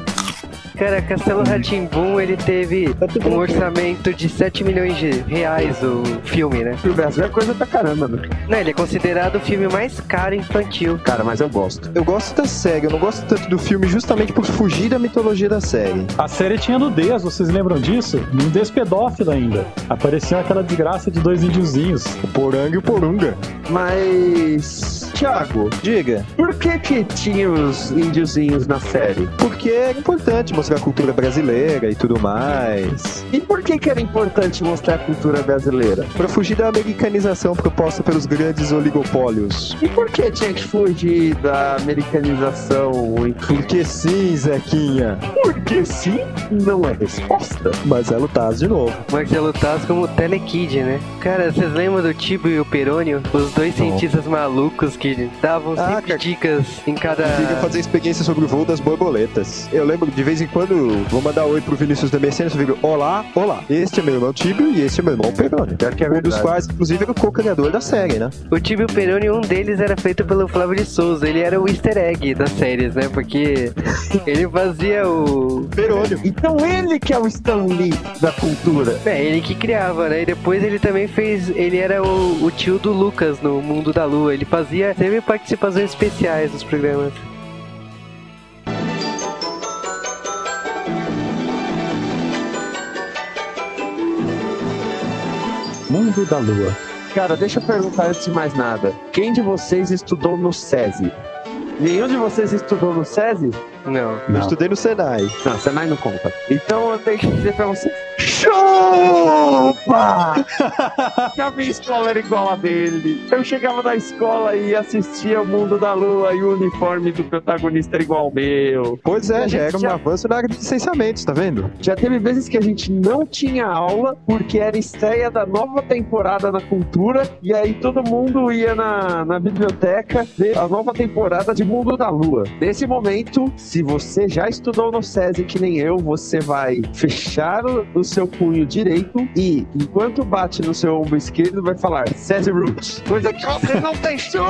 Cara, Castelo Ratimbum ele teve um orçamento de 7 milhões de reais o filme, né? O Brasil é coisa pra caramba, né? Não, ele é considerado o filme mais caro infantil. Cara, mas eu gosto. Eu gosto da série, eu não gosto tanto do filme justamente por fugir da mitologia da série. A série tinha nudez, vocês lembram disso? Nudez pedófila ainda. Aparecia aquela desgraça de dois índiozinhos. O Poranga e o Porunga. Mas. Thiago, Diga, por que que tinha os índiozinhos na série? porque é importante mostrar a cultura brasileira e tudo mais. E por que que era importante mostrar a cultura brasileira? Pra fugir da americanização proposta pelos grandes oligopólios. E por que tinha que fugir da americanização? Porque sim, Zequinha. Porque sim, não é resposta. Marcelo Taz de novo. Marcelo Taz como Telekid, né? Cara, vocês lembram do Tibio e o Perônio? Os dois cientistas malucos que davam Ah, sempre cara. dicas em cada... Fica fazer experiência sobre o voo das borboletas. Eu lembro de vez em quando, vou mandar oi pro Vinícius da Mercedes, eu fico, olá, olá. Este é meu irmão Tibio e este é meu irmão. Pior que é Um dos quais, inclusive, era o co-criador da série, né? O Tibio e o Perônio, um deles era feito pelo Flávio de Souza. Ele era o easter egg das séries, né? Porque ele fazia o... Perônio. Então ele que é o Stan Lee da cultura. É, ele que criava, né? E depois ele também fez. Ele era o, o tio do Lucas no Mundo da Lua. Ele fazia sempre participações especiais nos programas. Mundo da Lua. Cara, deixa eu perguntar antes de mais nada. Quem de vocês estudou no SESI? Nenhum de vocês estudou no SESI? Não. Eu estudei no Senai. Não, Senai não conta. Então eu tenho que dizer pra você. Chupa! [LAUGHS] a minha escola era igual a dele. Eu chegava na escola e assistia o Mundo da Lua e o uniforme do protagonista era igual ao meu. Pois é, já era um já- avanço na área de licenciamentos, tá vendo? Já teve vezes que a gente não tinha aula porque era estreia da nova temporada na cultura e aí todo mundo ia na, na biblioteca ver a nova temporada de Mundo da Lua. Nesse momento, se você já estudou no SESI que nem eu, você vai fechar o, o seu punho direito e, enquanto bate no seu ombro esquerdo, vai falar SESI Roots. Coisa que você não tem chupa!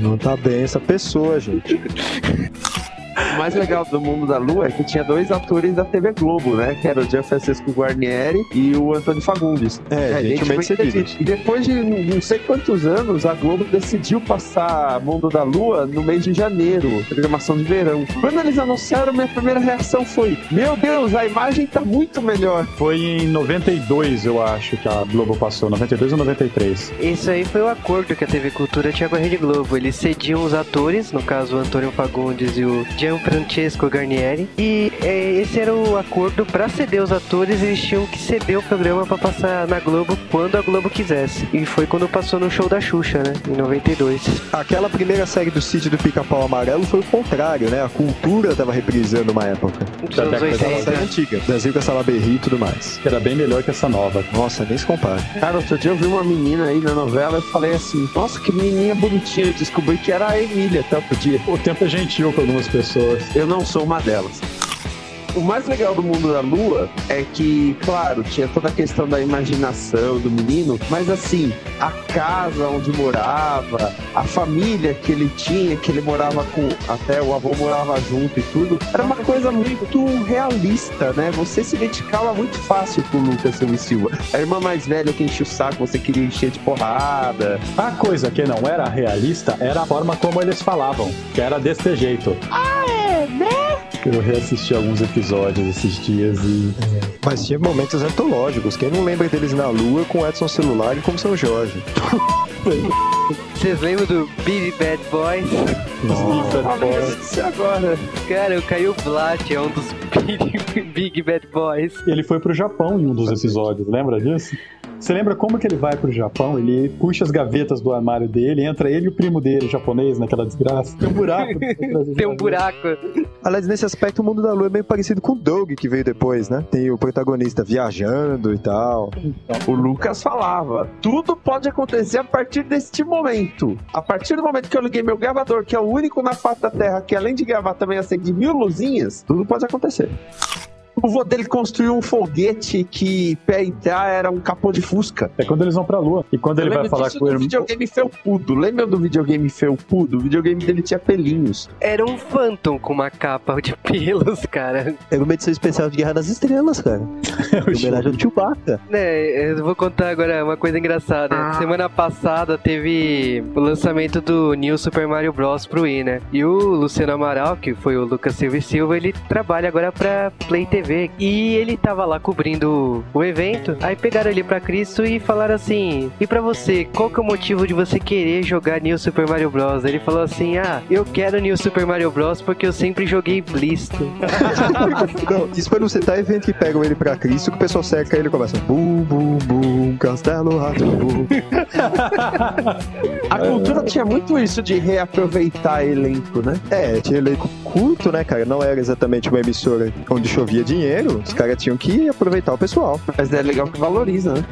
Não tá bem essa pessoa, gente. [LAUGHS] O mais legal do Mundo da Lua é que tinha dois atores da TV Globo, né? Que era o Gianfrancesco Guarnieri e o Antônio Fagundes. É, gente, gentilmente foi cedido. entendido. E depois de não sei quantos anos, a Globo decidiu passar Mundo da Lua no mês de janeiro, programação de verão. Quando eles anunciaram, minha primeira reação foi: Meu Deus, a imagem tá muito melhor. Foi em 92, eu acho, que a Globo passou. 92 ou 93. Isso aí foi o acordo que a TV Cultura tinha com a Rede Globo. Eles cediam os atores, no caso o Antônio Fagundes e o Gianfrancesco Garnieri. E é, esse era o acordo pra ceder os atores, eles tinham que ceder o programa pra passar na Globo quando a Globo quisesse. E foi quando passou no show da Xuxa, né? Em 92. Aquela primeira série do sítio do Pica-Pau Amarelo foi o contrário, né? A cultura tava reprisando uma época. Dos Da anos década Aquela 80. série antiga. Brasil com a Salaberry e tudo mais. Era bem melhor que essa nova. Nossa, nem se compara. Cara, outro dia eu vi uma menina aí na novela e falei assim: Nossa, que menininha bonitinha. Eu descobri que era a Emília até outro dia. O tempo é gentil com algumas pessoas. Eu não sou uma delas. O mais legal do mundo da lua é que, claro, tinha toda a questão da imaginação do menino, mas assim, a casa onde morava, a família que ele tinha, que ele morava com. Até o avô morava junto e tudo, era uma coisa muito realista, né? Você se identificava muito fácil com o Lucas Silva e Silva. A irmã mais velha que enchia o saco, você queria encher de porrada. A coisa que não era realista era a forma como eles falavam, que era desse jeito. Ah, é, né? Eu reassisti alguns episódios esses dias e. Mas tinha momentos antológicos. Quem não lembra deles na Lua com Edson Celular e com São Jorge? [LAUGHS] Vocês lembram do Big Bad Boys? Isso agora. Cara, o Caio Blatt é um dos Big, [LAUGHS] Big Bad Boys. Ele foi pro Japão em um dos episódios, lembra disso? Você lembra como que ele vai pro Japão? Ele puxa as gavetas do armário dele, entra ele e o primo dele, japonês, naquela desgraça. Tem um buraco. [LAUGHS] Tem um buraco. Aliás, nesse aspecto, o mundo da Lua é meio parecido com o Doug, que veio depois, né? Tem o protagonista viajando e tal. O Lucas falava: tudo pode acontecer a partir deste momento. A partir do momento que eu liguei meu gravador, que é o único na face da Terra que além de gravar também acende mil luzinhas, tudo pode acontecer. O vô dele construiu um foguete que pé entrar era um capô de fusca. É quando eles vão pra Lua. E quando Eu ele vai falar disso com o irmão. videogame felpudo. Lembra do videogame felpudo? O videogame dele tinha pelinhos. Era um Phantom com uma capa de pelos, cara. Era uma edição especial de Guerra das Estrelas, cara. [LAUGHS] Em homenagem ao Chewbacca. É, eu vou contar agora uma coisa engraçada. Semana passada teve o lançamento do New Super Mario Bros. pro Wii, né? E o Luciano Amaral, que foi o Lucas Silva e Silva, ele trabalha agora pra Play TV. E ele tava lá cobrindo o evento. Aí pegaram ele pra Cristo e falaram assim: E pra você, qual que é o motivo de você querer jogar New Super Mario Bros? Ele falou assim: Ah, eu quero New Super Mario Bros. porque eu sempre joguei Blisto. [LAUGHS] Não, isso foi no citar evento que pegam ele pra Cristo, que o pessoal cerca ele e começa bum, bum, bum, castelo rato. A cultura tinha muito isso de reaproveitar elenco, né? É, tinha elenco curto, né, cara? Não era exatamente uma emissora onde chovia dinheiro. Os caras tinham que aproveitar o pessoal. Mas é legal que valoriza, né?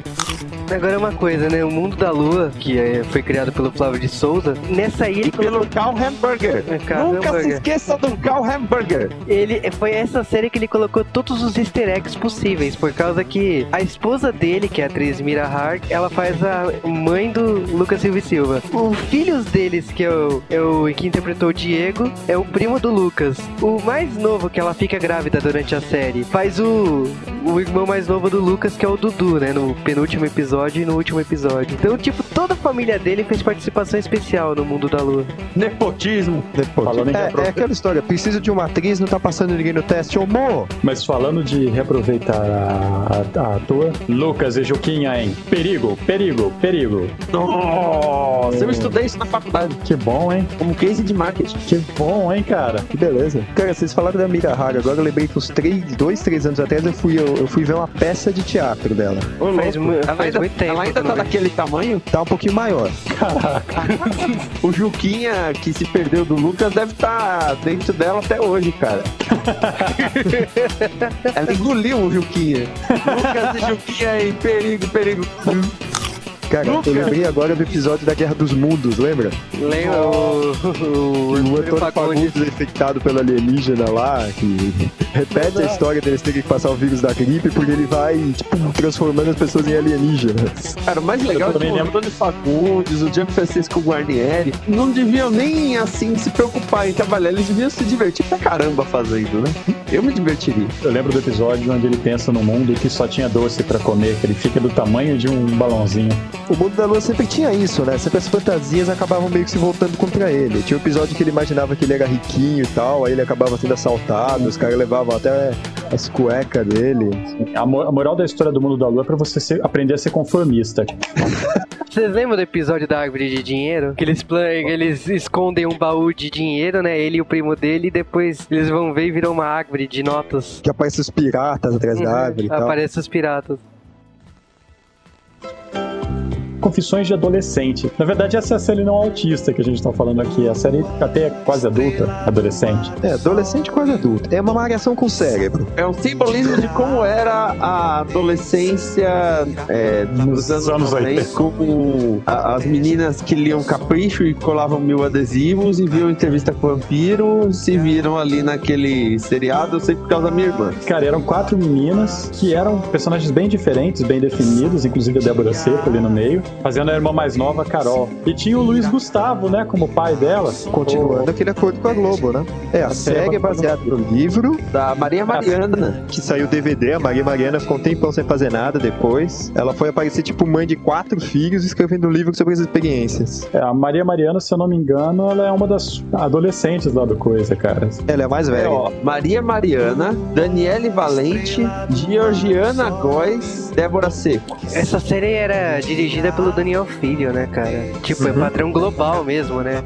Agora uma coisa, né? O Mundo da Lua, que é- foi criado pelo Flávio de Souza, nessa ele E pelo Cal Hamburger. É, Cal Nunca se Hamburger. esqueça do Cal Hamburger. Ele foi essa série que ele colocou todos os easter eggs possíveis, por causa que a esposa dele, que é a atriz Mira Hart, ela faz a mãe do Lucas Silva e Silva. Os filhos deles, que é o, é o que interpretou o Diego, é o primo do Lucas. O mais novo, que ela fica grávida durante a série, faz o, o irmão mais novo do Lucas, que é o Dudu, né? No penúltimo episódio e no último episódio. Então, tipo, toda a família dele fez participação especial no Mundo da Lua. Nepotismo. Em é, é aquela história, preciso de uma atriz, não tá passando ninguém no teste, ô mo! Mas falando de reaproveitar a, a, a ator, Lucas e Juquinha em Perigo, Perigo, Perigo. Nossa, eu estudei isso na faculdade. Que bom, hein? Como case de marketing. Que bom, hein, cara? Que beleza. Cara, vocês falaram da Mira Haga, agora eu lembrei que uns três, dois, três anos atrás eu fui, eu, eu fui ver uma peça de teatro dela. Ô, Faz mu- faz ainda, muito tempo Ela ainda tá daquele tamanho? Tá um pouquinho maior. [LAUGHS] O Juquinha, que se perdeu do Lucas, deve estar dentro dela até hoje, cara. [LAUGHS] ela engoliu o Juquinha. Lucas e Juquinha em perigo, perigo. Cara, Lucas. eu lembrei agora do episódio da Guerra dos Mundos, lembra? Lembra o, o, O Antônio Fagundes? É infectado pelo alienígena lá, que repete a história deles terem que passar o vírus da gripe, porque ele vai, tipo, transformando as pessoas em alienígenas. Cara, o mais legal é Eu que também o lembro. Antônio Fagundes, o Gianni Francisco Guarnieri, não deviam nem, assim, se preocupar em trabalhar. Eles deviam se divertir pra caramba fazendo, né? Eu me divertiria. Eu lembro do episódio onde ele pensa no mundo que só tinha doce pra comer, que ele fica do tamanho de um balãozinho. O mundo da lua sempre tinha isso, né? Sempre as fantasias acabavam meio que se voltando contra ele. Tinha um episódio que ele imaginava que ele era riquinho e tal, aí ele acabava sendo assaltado, os caras levavam até as cuecas dele. A, mo- a moral da história do mundo da lua é pra você ser- aprender a ser conformista. [LAUGHS] Vocês lembram do episódio da árvore de dinheiro? Que eles, eles escondem um baú de dinheiro, né? Ele e o primo dele, e depois eles vão ver e viram uma árvore de notas. Que aparecem os piratas atrás da árvore e tal. Aparecem os piratas. Confissões de Adolescente. Na verdade, essa é a série não autista que a gente tá falando aqui. A série até é quase adulta, adolescente. É, adolescente quase adulto. É uma malhação com o cérebro. É um simbolismo de como era a adolescência é, nos anos, Anos 90, 80. com a- as meninas que liam Capricho e colavam mil adesivos e viam entrevista com o vampiro, se viram ali naquele seriado, eu sei por causa da minha irmã. Cara, eram quatro meninas que eram personagens bem diferentes, bem definidos, inclusive a Débora Seco ali no meio, fazendo a irmã mais nova, a Carol. E tinha o Luiz Gustavo, né, como pai delas. Continuando aquele acordo com a Globo, né? É, a série é baseada no livro, Da Maria Mariana. que saiu DVD. A Maria Mariana ficou um tempão sem fazer nada depois. Ela foi aparecer tipo mãe de quatro filhos escrevendo um livro sobre as experiências. É, a Maria Mariana, se eu não me engano, ela é uma das adolescentes lá do Coisa, cara. Ela é a mais É, velha. ó, Maria Mariana, Daniele Valente, Georgiana Góes, Débora Seco. Essa série era dirigida pelo Daniel Filho, né, cara? Tipo, é padrão global mesmo, né?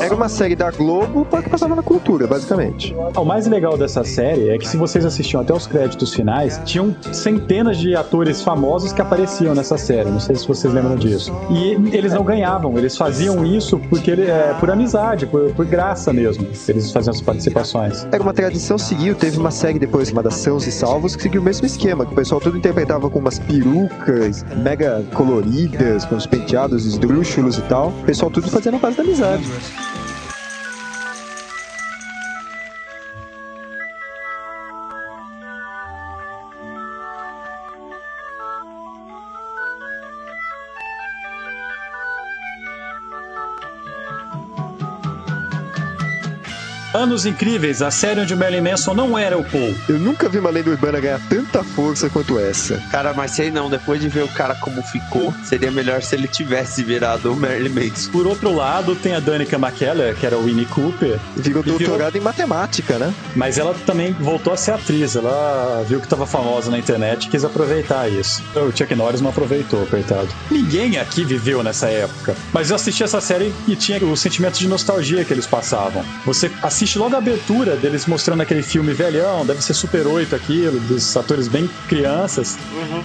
É, era uma série da Globo para que passava na cultura, basicamente. O mais legal dessa série é que se vocês assistiam até os créditos finais, tinham centenas de atores famosos que apareciam nessa série. Não sei se vocês lembram disso. E eles não ganhavam, eles faziam isso porque ele- é, por amizade, por, por graça mesmo. Eles faziam as participações. Era uma tradição, seguiu. Teve uma série depois chamada Sãos e Salvos que seguiu o mesmo esquema. Que o pessoal todo interpretava com umas perucas mega coloridas, com os penteados esdrúxulos e tal. O pessoal tudo fazendo a base da amizade. Anos Incríveis, a série onde o Marilyn Manson não era o Paul. Eu nunca vi uma lenda urbana ganhar tanta força quanto essa. Cara, mas sei não, depois de ver o cara como ficou, seria melhor se ele tivesse virado o Marilyn Manson. Por outro lado, tem a Danica McKellar, que era o Winnie Cooper, Virou E virou- doutorado em matemática, né? mas ela também voltou a ser atriz. Ela viu que estava famosa na internet e quis aproveitar isso. O Chuck Norris não aproveitou, coitado. Ninguém aqui viveu nessa época. Mas eu assisti essa série e tinha o sentimento de nostalgia que eles passavam. Você assiste logo a abertura deles mostrando aquele filme velhão, deve ser Super 8 aquilo, dos atores bem crianças.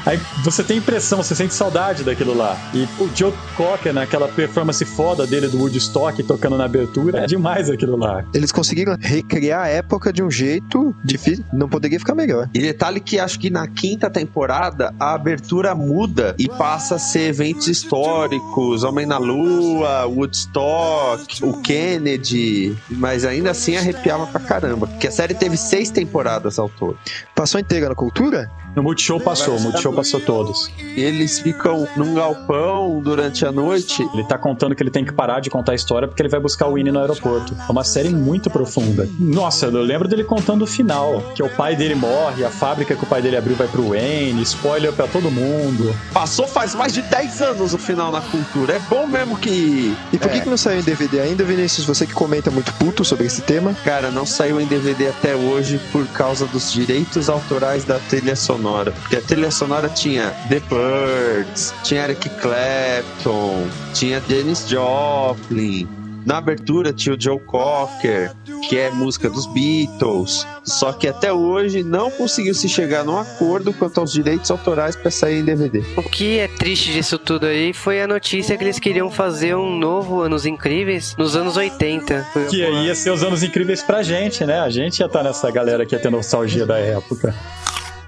Aí você tem impressão, você sente saudade daquilo lá. E o Joe Cocker, naquela performance foda dele do Woodstock tocando na abertura, é demais aquilo lá. Eles conseguiram recriar a época de um jeito difícil. Não poderia ficar melhor. E detalhe que acho que na quinta temporada a abertura muda e passa a ser eventos históricos, Homem na Lua, Woodstock, o Kennedy, mas ainda assim arrepiava pra caramba, porque a série teve seis temporadas ao todo. Passou inteira na cultura? No Multishow passou, o Multishow passou todos. E eles ficam num galpão durante a noite. Ele tá contando que ele tem que parar de contar a história porque ele vai buscar o Winnie no aeroporto. É uma série muito profunda. Nossa, eu lembro dele contando o final, que o pai dele morre, a fábrica que o pai dele abriu vai pro Wayne, spoiler pra todo mundo. Passou faz mais de 10 anos o final na cultura. É bom mesmo que. E por que, É. que não saiu em DVD ainda, Vinícius? Você que comenta muito puto sobre esse tema. Cara, não saiu em DVD até hoje por causa dos direitos autorais da trilha sonora. Porque a trilha sonora tinha The Birds, tinha Eric Clapton, tinha Janis Joplin. Na abertura tinha o Joe Cocker, que é música dos Beatles. Só que até hoje não conseguiu se chegar num acordo quanto aos direitos autorais para sair em DVD. O que é triste disso tudo aí foi a notícia que eles queriam fazer um novo Anos Incríveis nos anos 80. Foi Que aí ia ser os anos incríveis pra gente, né? A gente ia estar nessa galera que ia ter nostalgia da época.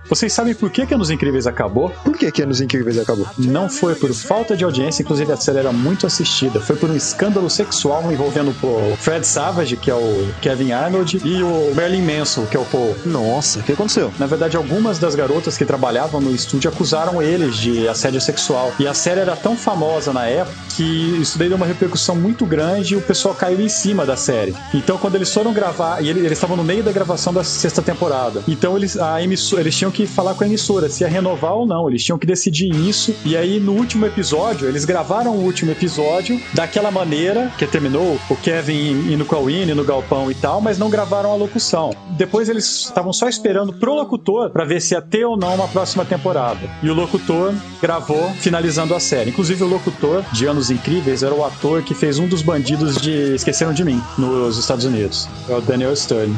Vocês sabem por que que Anos Incríveis acabou? Por que que Anos Incríveis acabou? Não foi por falta de audiência, inclusive a série era muito assistida. Foi por um escândalo sexual envolvendo o Fred Savage, que é o Kevin Arnold, e o Marilyn Manson, que é o Paul. Nossa, o que aconteceu? Na verdade, algumas das garotas que trabalhavam no estúdio acusaram eles de assédio sexual. E a série era tão famosa na época que isso daí deu uma repercussão muito grande e o pessoal caiu em cima da série. Então, quando eles foram gravar, e ele- eles estavam no meio da gravação da sexta temporada. Então, eles, a emissora, eles tinham que falar com a emissora se ia renovar ou não. Eles tinham que decidir isso. E aí, no último episódio, eles gravaram o último episódio daquela maneira que terminou o Kevin indo com a Winnie no galpão e tal, mas não gravaram a locução. Depois eles estavam só esperando pro locutor pra ver se ia ter ou não uma próxima temporada. E o locutor gravou finalizando a série. Inclusive o locutor de Anos Incríveis era o ator que fez um dos bandidos de Esqueceram de Mim nos Estados Unidos. É o Daniel Stern.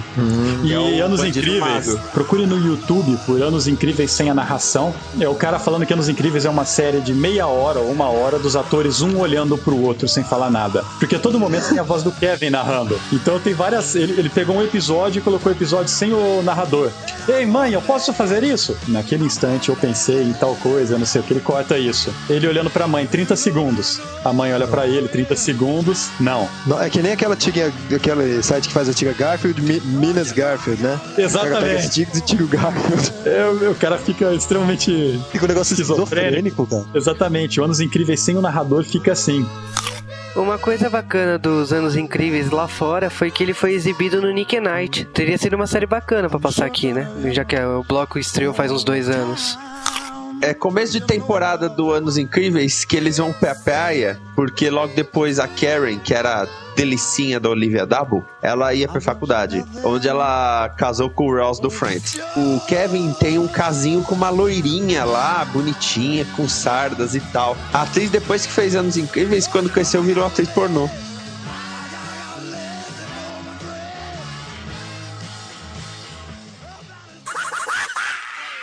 e é o Anos Incríveis, mago. procure no YouTube por Anos Incríveis sem a narração. É o cara falando que Anos Incríveis é uma série de meia hora ou uma hora dos atores um olhando pro outro sem falar nada. Porque a todo momento tem a voz do Kevin narrando. Então tem várias. Ele, ele pegou um episódio e colocou o episódio sem o narrador. Ei, mãe, eu posso fazer isso? Naquele instante eu pensei em tal coisa, não sei o que. Ele corta isso. Ele olhando pra mãe, 30 segundos. A mãe olha pra ele, 30 segundos. Não. Não, é que nem aquela tigrinha, aquele site que faz a tia Garfield, Mi- Minas Garfield, né? Cara pega Exatamente. esse tigre e tira o Garfield. [LAUGHS] É, o, cara fica extremamente. Fica um negócio Esquizofrênico. cara. Exatamente. O Anos Incríveis sem o narrador fica assim. Uma coisa bacana dos Anos Incríveis lá fora foi que ele foi exibido no Nick Night. Teria sido uma série bacana pra passar aqui, né? Já que o bloco estreou faz uns dois anos. É começo de temporada do Anos Incríveis que eles vão pra praia, porque logo depois a Karen, que era a delicinha da Olivia Dabo, ela ia pra faculdade, onde ela casou com o Ross do Friends. O Kevin tem um casinho com uma loirinha lá, bonitinha, com sardas e tal. A atriz, depois que fez Anos Incríveis, quando cresceu, virou atriz pornô.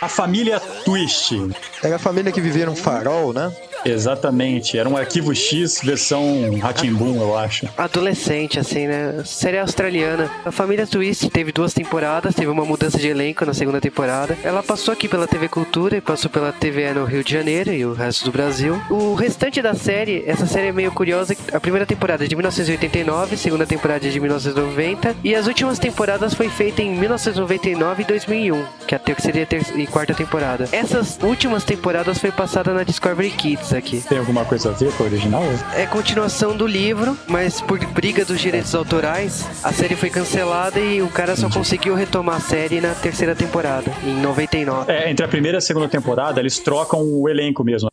A família Twist. Era a família que vivia num farol, né? Exatamente. Era um arquivo X versão Ratimbun, eu acho. Adolescente, assim, né? Série australiana. A família Twist teve duas temporadas, teve uma mudança de elenco na segunda temporada. Ela passou aqui pela TV Cultura e passou pela TVE no Rio de Janeiro e o resto do Brasil. O restante da série, essa série é meio curiosa. A primeira temporada é de 1989, a segunda temporada é de 1990 e as últimas temporadas foi feita em 1999 e 2001, que é a terceira e a ter- e quarta temporada. Essas últimas temporadas foi passada na Discovery Kids aqui. Tem alguma coisa a ver com a original? É continuação do livro, mas por briga dos direitos autorais, a série foi cancelada e o cara só conseguiu retomar a série na terceira temporada, em 99. É, entre a primeira e a segunda temporada, eles trocam o elenco mesmo.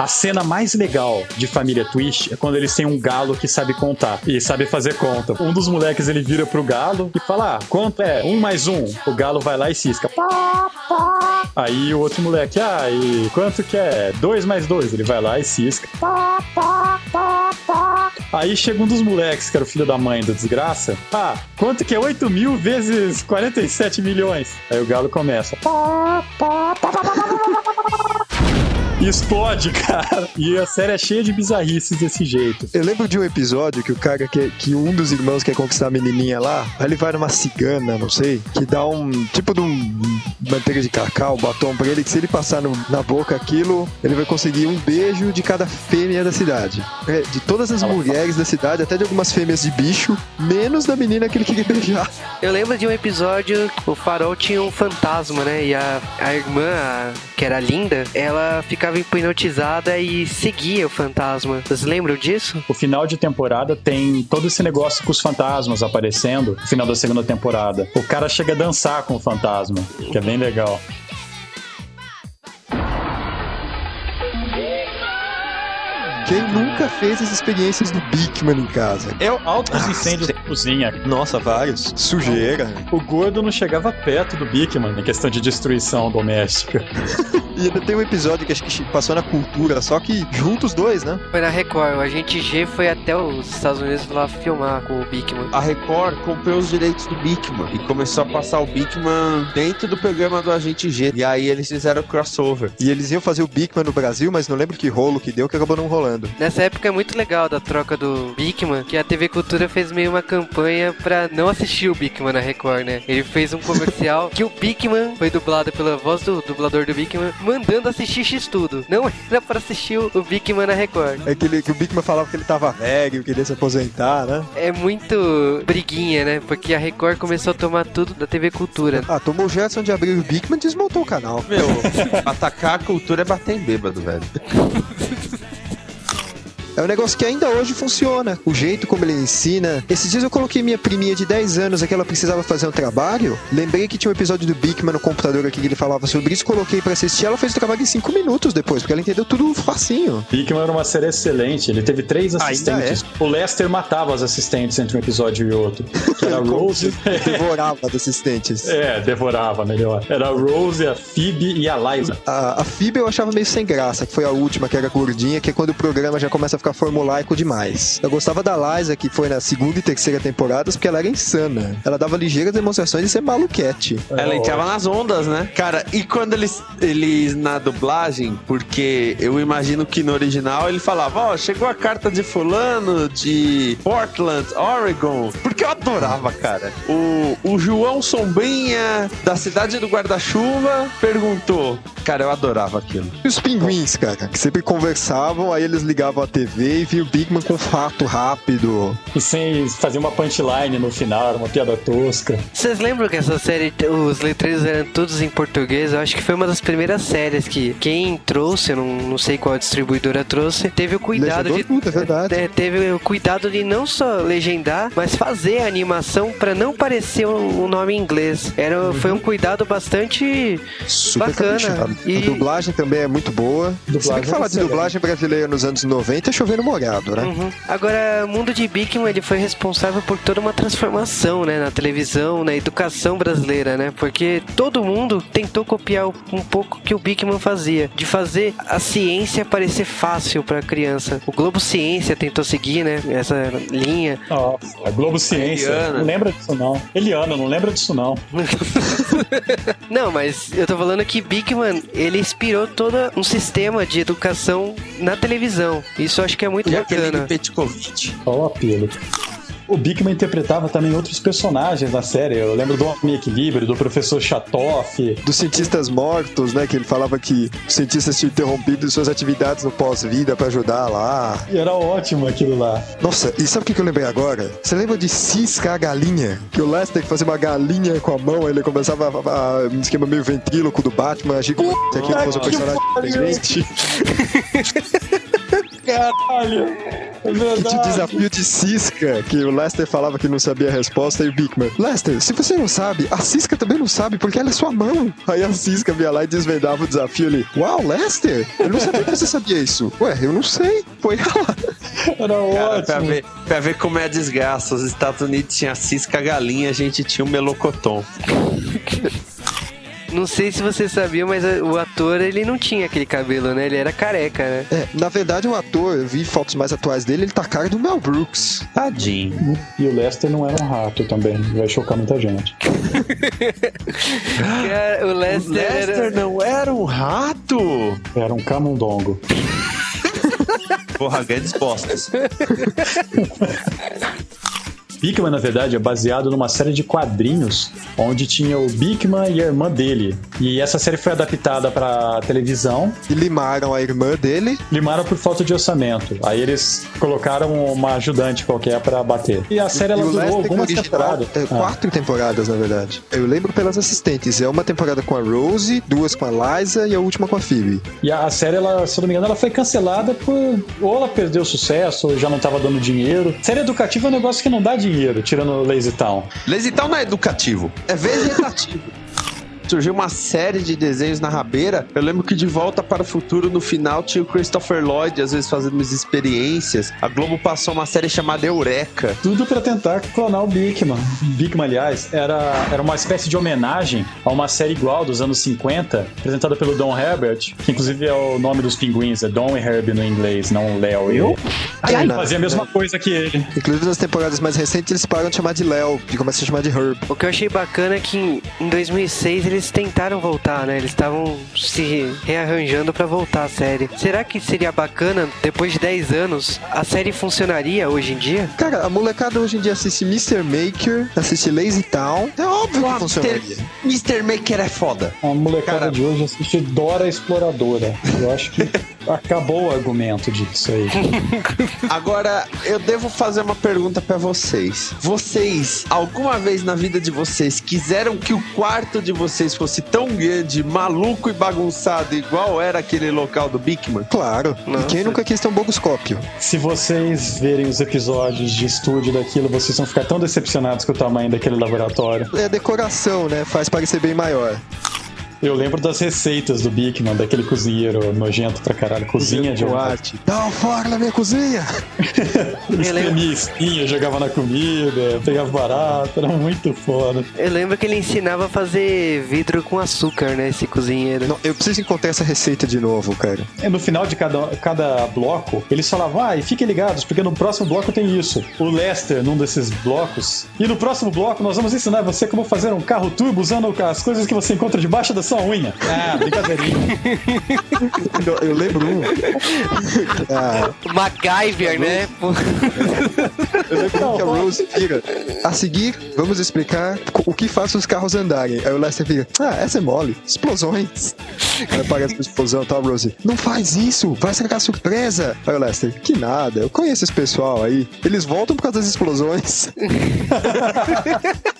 A cena mais legal de Família Twist é quando eles têm um galo que sabe contar e sabe fazer conta. Um dos moleques ele vira pro galo e fala: Ah, quanto é? Um mais um. O galo vai lá e cisca. Pá, pá. Aí o outro moleque, ah, e quanto que é? Dois mais dois. Ele vai lá e cisca. Pá, pá, pá, pá. Aí chega um dos moleques, que era o filho da mãe da desgraça. Ah, quanto que é 8 mil vezes 47 milhões? Aí o galo começa. Pá, pá, pá, pá, pá, pá, pá, pá, pá. E explode, [LAUGHS] cara. E a série é cheia de bizarrices desse jeito. Eu lembro de um episódio que o cara quer, que um dos irmãos quer conquistar a menininha lá, aí ele vai numa cigana, não sei, que dá um tipo de um manteiga de cacau, batom pra ele, que se ele passar no- na boca aquilo, ele vai conseguir um beijo de cada fêmea da cidade. É, de todas as mulheres da cidade, até de algumas fêmeas de bicho, menos da menina que ele queria beijar. Eu lembro de um episódio, o farol tinha um fantasma, né? E a, a irmã, a- que era linda, ela ficava hipnotizada e seguia o fantasma. Vocês lembram disso? O final de temporada tem todo esse negócio com os fantasmas aparecendo no final da segunda temporada. O cara chega a dançar com o fantasma, que é bem legal. Quem nunca fez as experiências do Bigman em casa? Eu altos incêndios na cozinha. Nossa, vários. Sujeira. O gordo não chegava perto do Bigman em questão de destruição doméstica. [LAUGHS] E ainda tem um episódio que acho que passou na cultura, só que juntos os dois, né? Foi na Record. O agente G foi até os Estados Unidos lá filmar com o Bigman. A Record comprou os direitos do Bigman e começou a passar o Bigman dentro do programa do Agente G. E aí eles fizeram o crossover. E eles iam fazer o Bigman no Brasil, mas não lembro que rolo que deu, que acabou não rolando. Nessa época é muito legal da troca do Bigman, que a TV Cultura fez meio uma campanha pra não assistir o Bigman na Record, né? Ele fez um comercial [LAUGHS] que o Bigman foi dublado pela voz do dublador do Bigman, mandando assistir X-Tudo. Não era pra assistir o Bigman na Record. É que, ele, que o Bigman falava que ele tava velho, queria se aposentar, né? É muito briguinha, né? Porque a Record começou a tomar tudo da TV Cultura. Ah, tomou o Gerson de abrir o Bigman e desmontou o canal. Meu, [LAUGHS] atacar a cultura é bater em bêbado, velho. [LAUGHS] É um negócio que ainda hoje funciona. O jeito como ele ensina. Esses dias eu coloquei minha priminha de 10 anos, aqui ela precisava fazer um trabalho. Lembrei que tinha um episódio do Bigman no computador aqui que ele falava sobre isso. Coloquei pra assistir. Ela fez o trabalho em 5 minutos depois, porque ela entendeu tudo facinho. Bigman era uma série excelente. Ele teve três assistentes. O Lester matava os assistentes entre um episódio e outro. Que era a [LAUGHS] Rose. se devorava dos assistentes. É, devorava melhor. Era a Rose, a Phoebe e a Liza. A, a Phoebe eu achava meio sem graça, que foi a última, que era gordinha, que é quando o programa já começa a ficar formulaico demais. Eu gostava da Liza, que foi na segunda e terceira temporadas, porque ela era insana. Ela dava ligeiras demonstrações de ser maluquete. Ela entrava nas ondas, né? Cara, e quando eles, eles na dublagem, porque eu imagino que no original ele falava, ó, chegou a carta de fulano de Portland, Oregon. Porque eu adorava, cara. O, o João Sombrinha, da cidade do guarda-chuva, perguntou. Cara, eu adorava aquilo. E os pinguins, cara, que sempre conversavam, aí eles ligavam a TV e via o Bigman com fato rápido. E sem fazer uma punchline no final, era uma piada tosca. Vocês lembram que essa série, os letreiros eram todos em português? Eu acho que foi uma das primeiras séries que quem trouxe, eu não, não sei qual distribuidora trouxe, teve o cuidado Legendou de. tudo, é verdade. é, teve o cuidado de não só legendar, mas fazer a animação pra não parecer o, o nome em inglês. Era, Foi um cuidado bastante Super bacana. caprichado. E- A dublagem também é muito boa. Se bem Dublagem que falar é de dublagem brasileira nos anos 90 chovendo molhado, né? Uhum. Agora, o mundo de Bigman ele foi responsável por toda uma transformação, né, na televisão, na educação brasileira, né? Porque todo mundo tentou copiar um pouco o que o Bigman fazia, de fazer a ciência parecer fácil para criança. O Globo Ciência tentou seguir, né, essa linha. Nossa, a Globo Ciência. Eliana. Não lembra disso, não. Eliana, não lembra disso, não. [LAUGHS] [LAUGHS] Não, mas eu tô falando que Bigman, ele inspirou todo um sistema de educação na televisão. Isso eu acho que é muito E bacana. Petkovic. Qual o apelo? O Bigman interpretava também outros personagens na série. Eu lembro do Homem Equilíbrio, do Professor Chatoff. Dos cientistas mortos, né? Que ele falava que os cientistas tinham interrompido suas atividades no pós-vida pra ajudar lá. E era ótimo aquilo lá. Nossa, e sabe o que eu lembrei agora? Você lembra de Cisca a galinha? Que o Lester fazia uma galinha com a mão, ele começava a, a- um esquema meio ventríloco do Batman, agir como se aquilo fosse um personagem inteligente. [LAUGHS] Caralho! É Que tinha o verdade. desafio de Cisca, que o Lester falava que não sabia a resposta, e o Bigman, Lester, se você não sabe, a Cisca também não sabe, porque ela é sua mão. Aí a Cisca via lá e desvendava o desafio ali. Uau, Lester, eu não sabia que você sabia isso. Ué, eu não sei. Foi ela. Era Cara, pra ótimo. ver, pra ver como é a desgraça. Os Estados Unidos tinha cisca galinha, a gente tinha o melocotom. [LAUGHS] Não sei se você sabia, mas o ator, ele não tinha aquele cabelo, né? Ele era careca, né? É, na verdade, o ator, eu vi fotos mais atuais dele, ele tá cara do Mel Brooks. Tadinho. E o Lester não era um rato também. Vai chocar muita gente. [LAUGHS] Cara, o Lester, Lester era... não era um rato? Era um camundongo. Porra, grandes bostas. [LAUGHS] Bigman, na verdade, é baseado numa série de quadrinhos onde tinha o Bigman e a irmã dele. E essa série foi adaptada pra televisão, E limaram a irmã dele. limaram por falta de orçamento. Aí eles colocaram uma ajudante qualquer pra bater. E a série ela e durou algumas temporadas. é, Ah. quatro temporadas, na verdade. Eu lembro pelas assistentes. É uma temporada com a Rose, duas com a Liza e a última com a Phoebe. E a a série, ela, se eu não me engano, ela foi cancelada por. Ou ela perdeu sucesso, ou já não tava dando dinheiro. Série educativa é um negócio que não dá dinheiro, tirando Lazy Town. Lazy Town não é educativo, é vegetativo. [LAUGHS] Surgiu uma série de desenhos na rabeira. Eu lembro que de volta para o futuro, no final, tinha o Christopher Lloyd, às vezes fazendo umas experiências. A Globo passou uma série chamada Eureka. Tudo pra tentar clonar o Bigman. Bigman, aliás, era, era uma espécie de homenagem a uma série igual dos anos 50, apresentada pelo Don Herbert, que inclusive é o nome dos pinguins, é Don e Herb no inglês, não Léo. Eu? Ele não. fazia a mesma coisa que ele. Inclusive nas temporadas mais recentes eles param de chamar de Léo e começam a chamar de Herb. O que eu achei bacana é que em- em 2006 eles tentaram voltar, né? Eles estavam se rearranjando pra voltar a série. Será que seria bacana, depois de 10 anos, a série funcionaria hoje em dia? Cara, a molecada hoje em dia assiste Mr. Maker, assiste Lazy Town. É óbvio que Mr. funcionaria. Mr. Maker é foda. A molecada Cara- de hoje assiste Dora Exploradora. Eu acho que [LAUGHS] acabou o argumento disso aí. [LAUGHS] Agora, eu devo fazer uma pergunta pra vocês. Vocês, alguma vez na vida de vocês, quiseram que o quarto de vocês fosse tão grande, maluco e bagunçado, igual era aquele local do Bigman? Claro. Nossa. E quem nunca quis ter um bogoscópio? Se vocês verem os episódios de estúdio daquilo, vocês vão ficar tão decepcionados com o tamanho daquele laboratório. É decoração, né? Faz parecer bem maior. Eu lembro das receitas do Bigman, daquele cozinheiro nojento pra caralho. Cozinha de um arte. Dá um fora na minha cozinha! [LAUGHS] Espremia espinha, jogava na comida, pegava barato, era muito foda. Eu lembro que ele ensinava a fazer vidro com açúcar, né? Esse cozinheiro. Não, eu preciso encontrar essa receita de novo, cara. E no final de cada, cada bloco, eles falavam, ah, e fiquem ligados, porque no próximo bloco tem isso. O Lester, num desses blocos. E no próximo bloco, nós vamos ensinar você como fazer um carro turbo usando as coisas que você encontra debaixo da sua unha. Ah, brincadeirinha. [LAUGHS] Eu, eu lembro um. Ah, MacGyver, né? Pô. eu lembro um que a Rose vira. A seguir, vamos explicar o que faz os carros andarem. Aí o Lester vira. Ah, essa é mole. Explosões. Aí aparece uma explosão, tá, Rose? Não faz isso, vai a surpresa. Aí o Lester, que nada, eu conheço esse pessoal aí. Eles voltam por causa das explosões. [LAUGHS]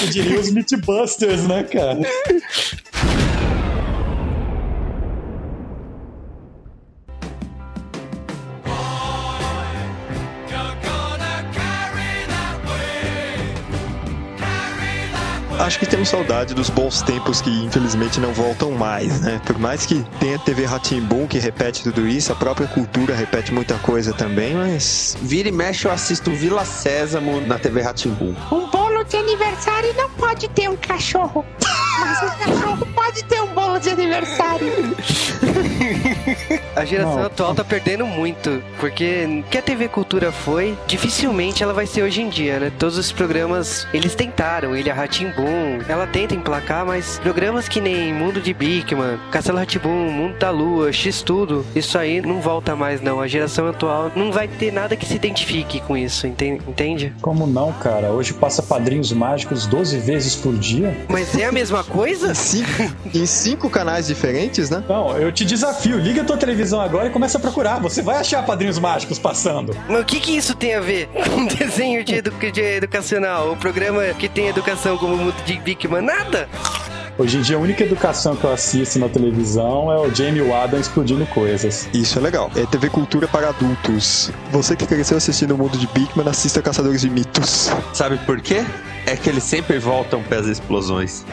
Eu diria os Mythbusters, né, cara? Acho que temos saudade dos bons tempos que infelizmente não voltam mais, né? Por mais que tenha TV Ratimbum que repete tudo isso, a própria cultura repete muita coisa também, mas Vira e mexe, eu assisto Vila Sésamo na TV Ratimbum. Um de aniversário não pode ter um cachorro. Mas o cachorro pode ter um bolo de aniversário. A geração Não. atual tá perdendo muito, porque que a TV Cultura foi, dificilmente ela vai ser hoje em dia, né? Todos os programas, eles tentaram, Ilha Ratimbum, ela tenta emplacar, mas programas que nem Mundo de Bigman, Castelo Ratimbum, Mundo da Lua, X Tudo, isso aí não volta mais não. A geração atual não vai ter nada que se identifique com isso, enten- entende? Como não, cara? Hoje passa Padrinhos Mágicos 12 vezes por dia? Mas é a mesma coisa? em cinco, em cinco canais diferentes, né? Não, eu te desafio. Liga a tua televisão agora e começa a procurar. Você vai achar Padrinhos Mágicos passando. Mas o que que isso tem a ver com [LAUGHS] desenho de, edu de educacional? O programa que tem educação como o Mundo de Bigman? Nada! Hoje em dia, a única educação que eu assisto na televisão é o Jamie Waddam explodindo coisas. Isso é legal. É TV Cultura para adultos. Você que cresceu assistindo o mundo de Bigman, assista Caçadores de Mitos. Sabe por quê? É que eles sempre voltam para as explosões.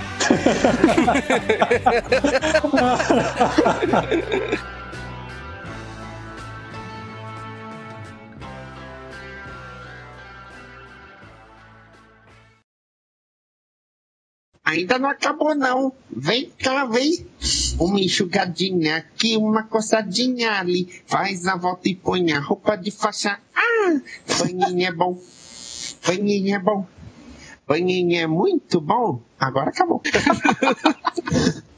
Ainda não acabou, não. Vem cá, vem. Uma enxugadinha aqui, uma coçadinha ali. Faz a volta e põe a roupa de faixa. Ah, banhinho é bom. Banhinho é bom. Banhinho é muito bom. Agora acabou. [LAUGHS]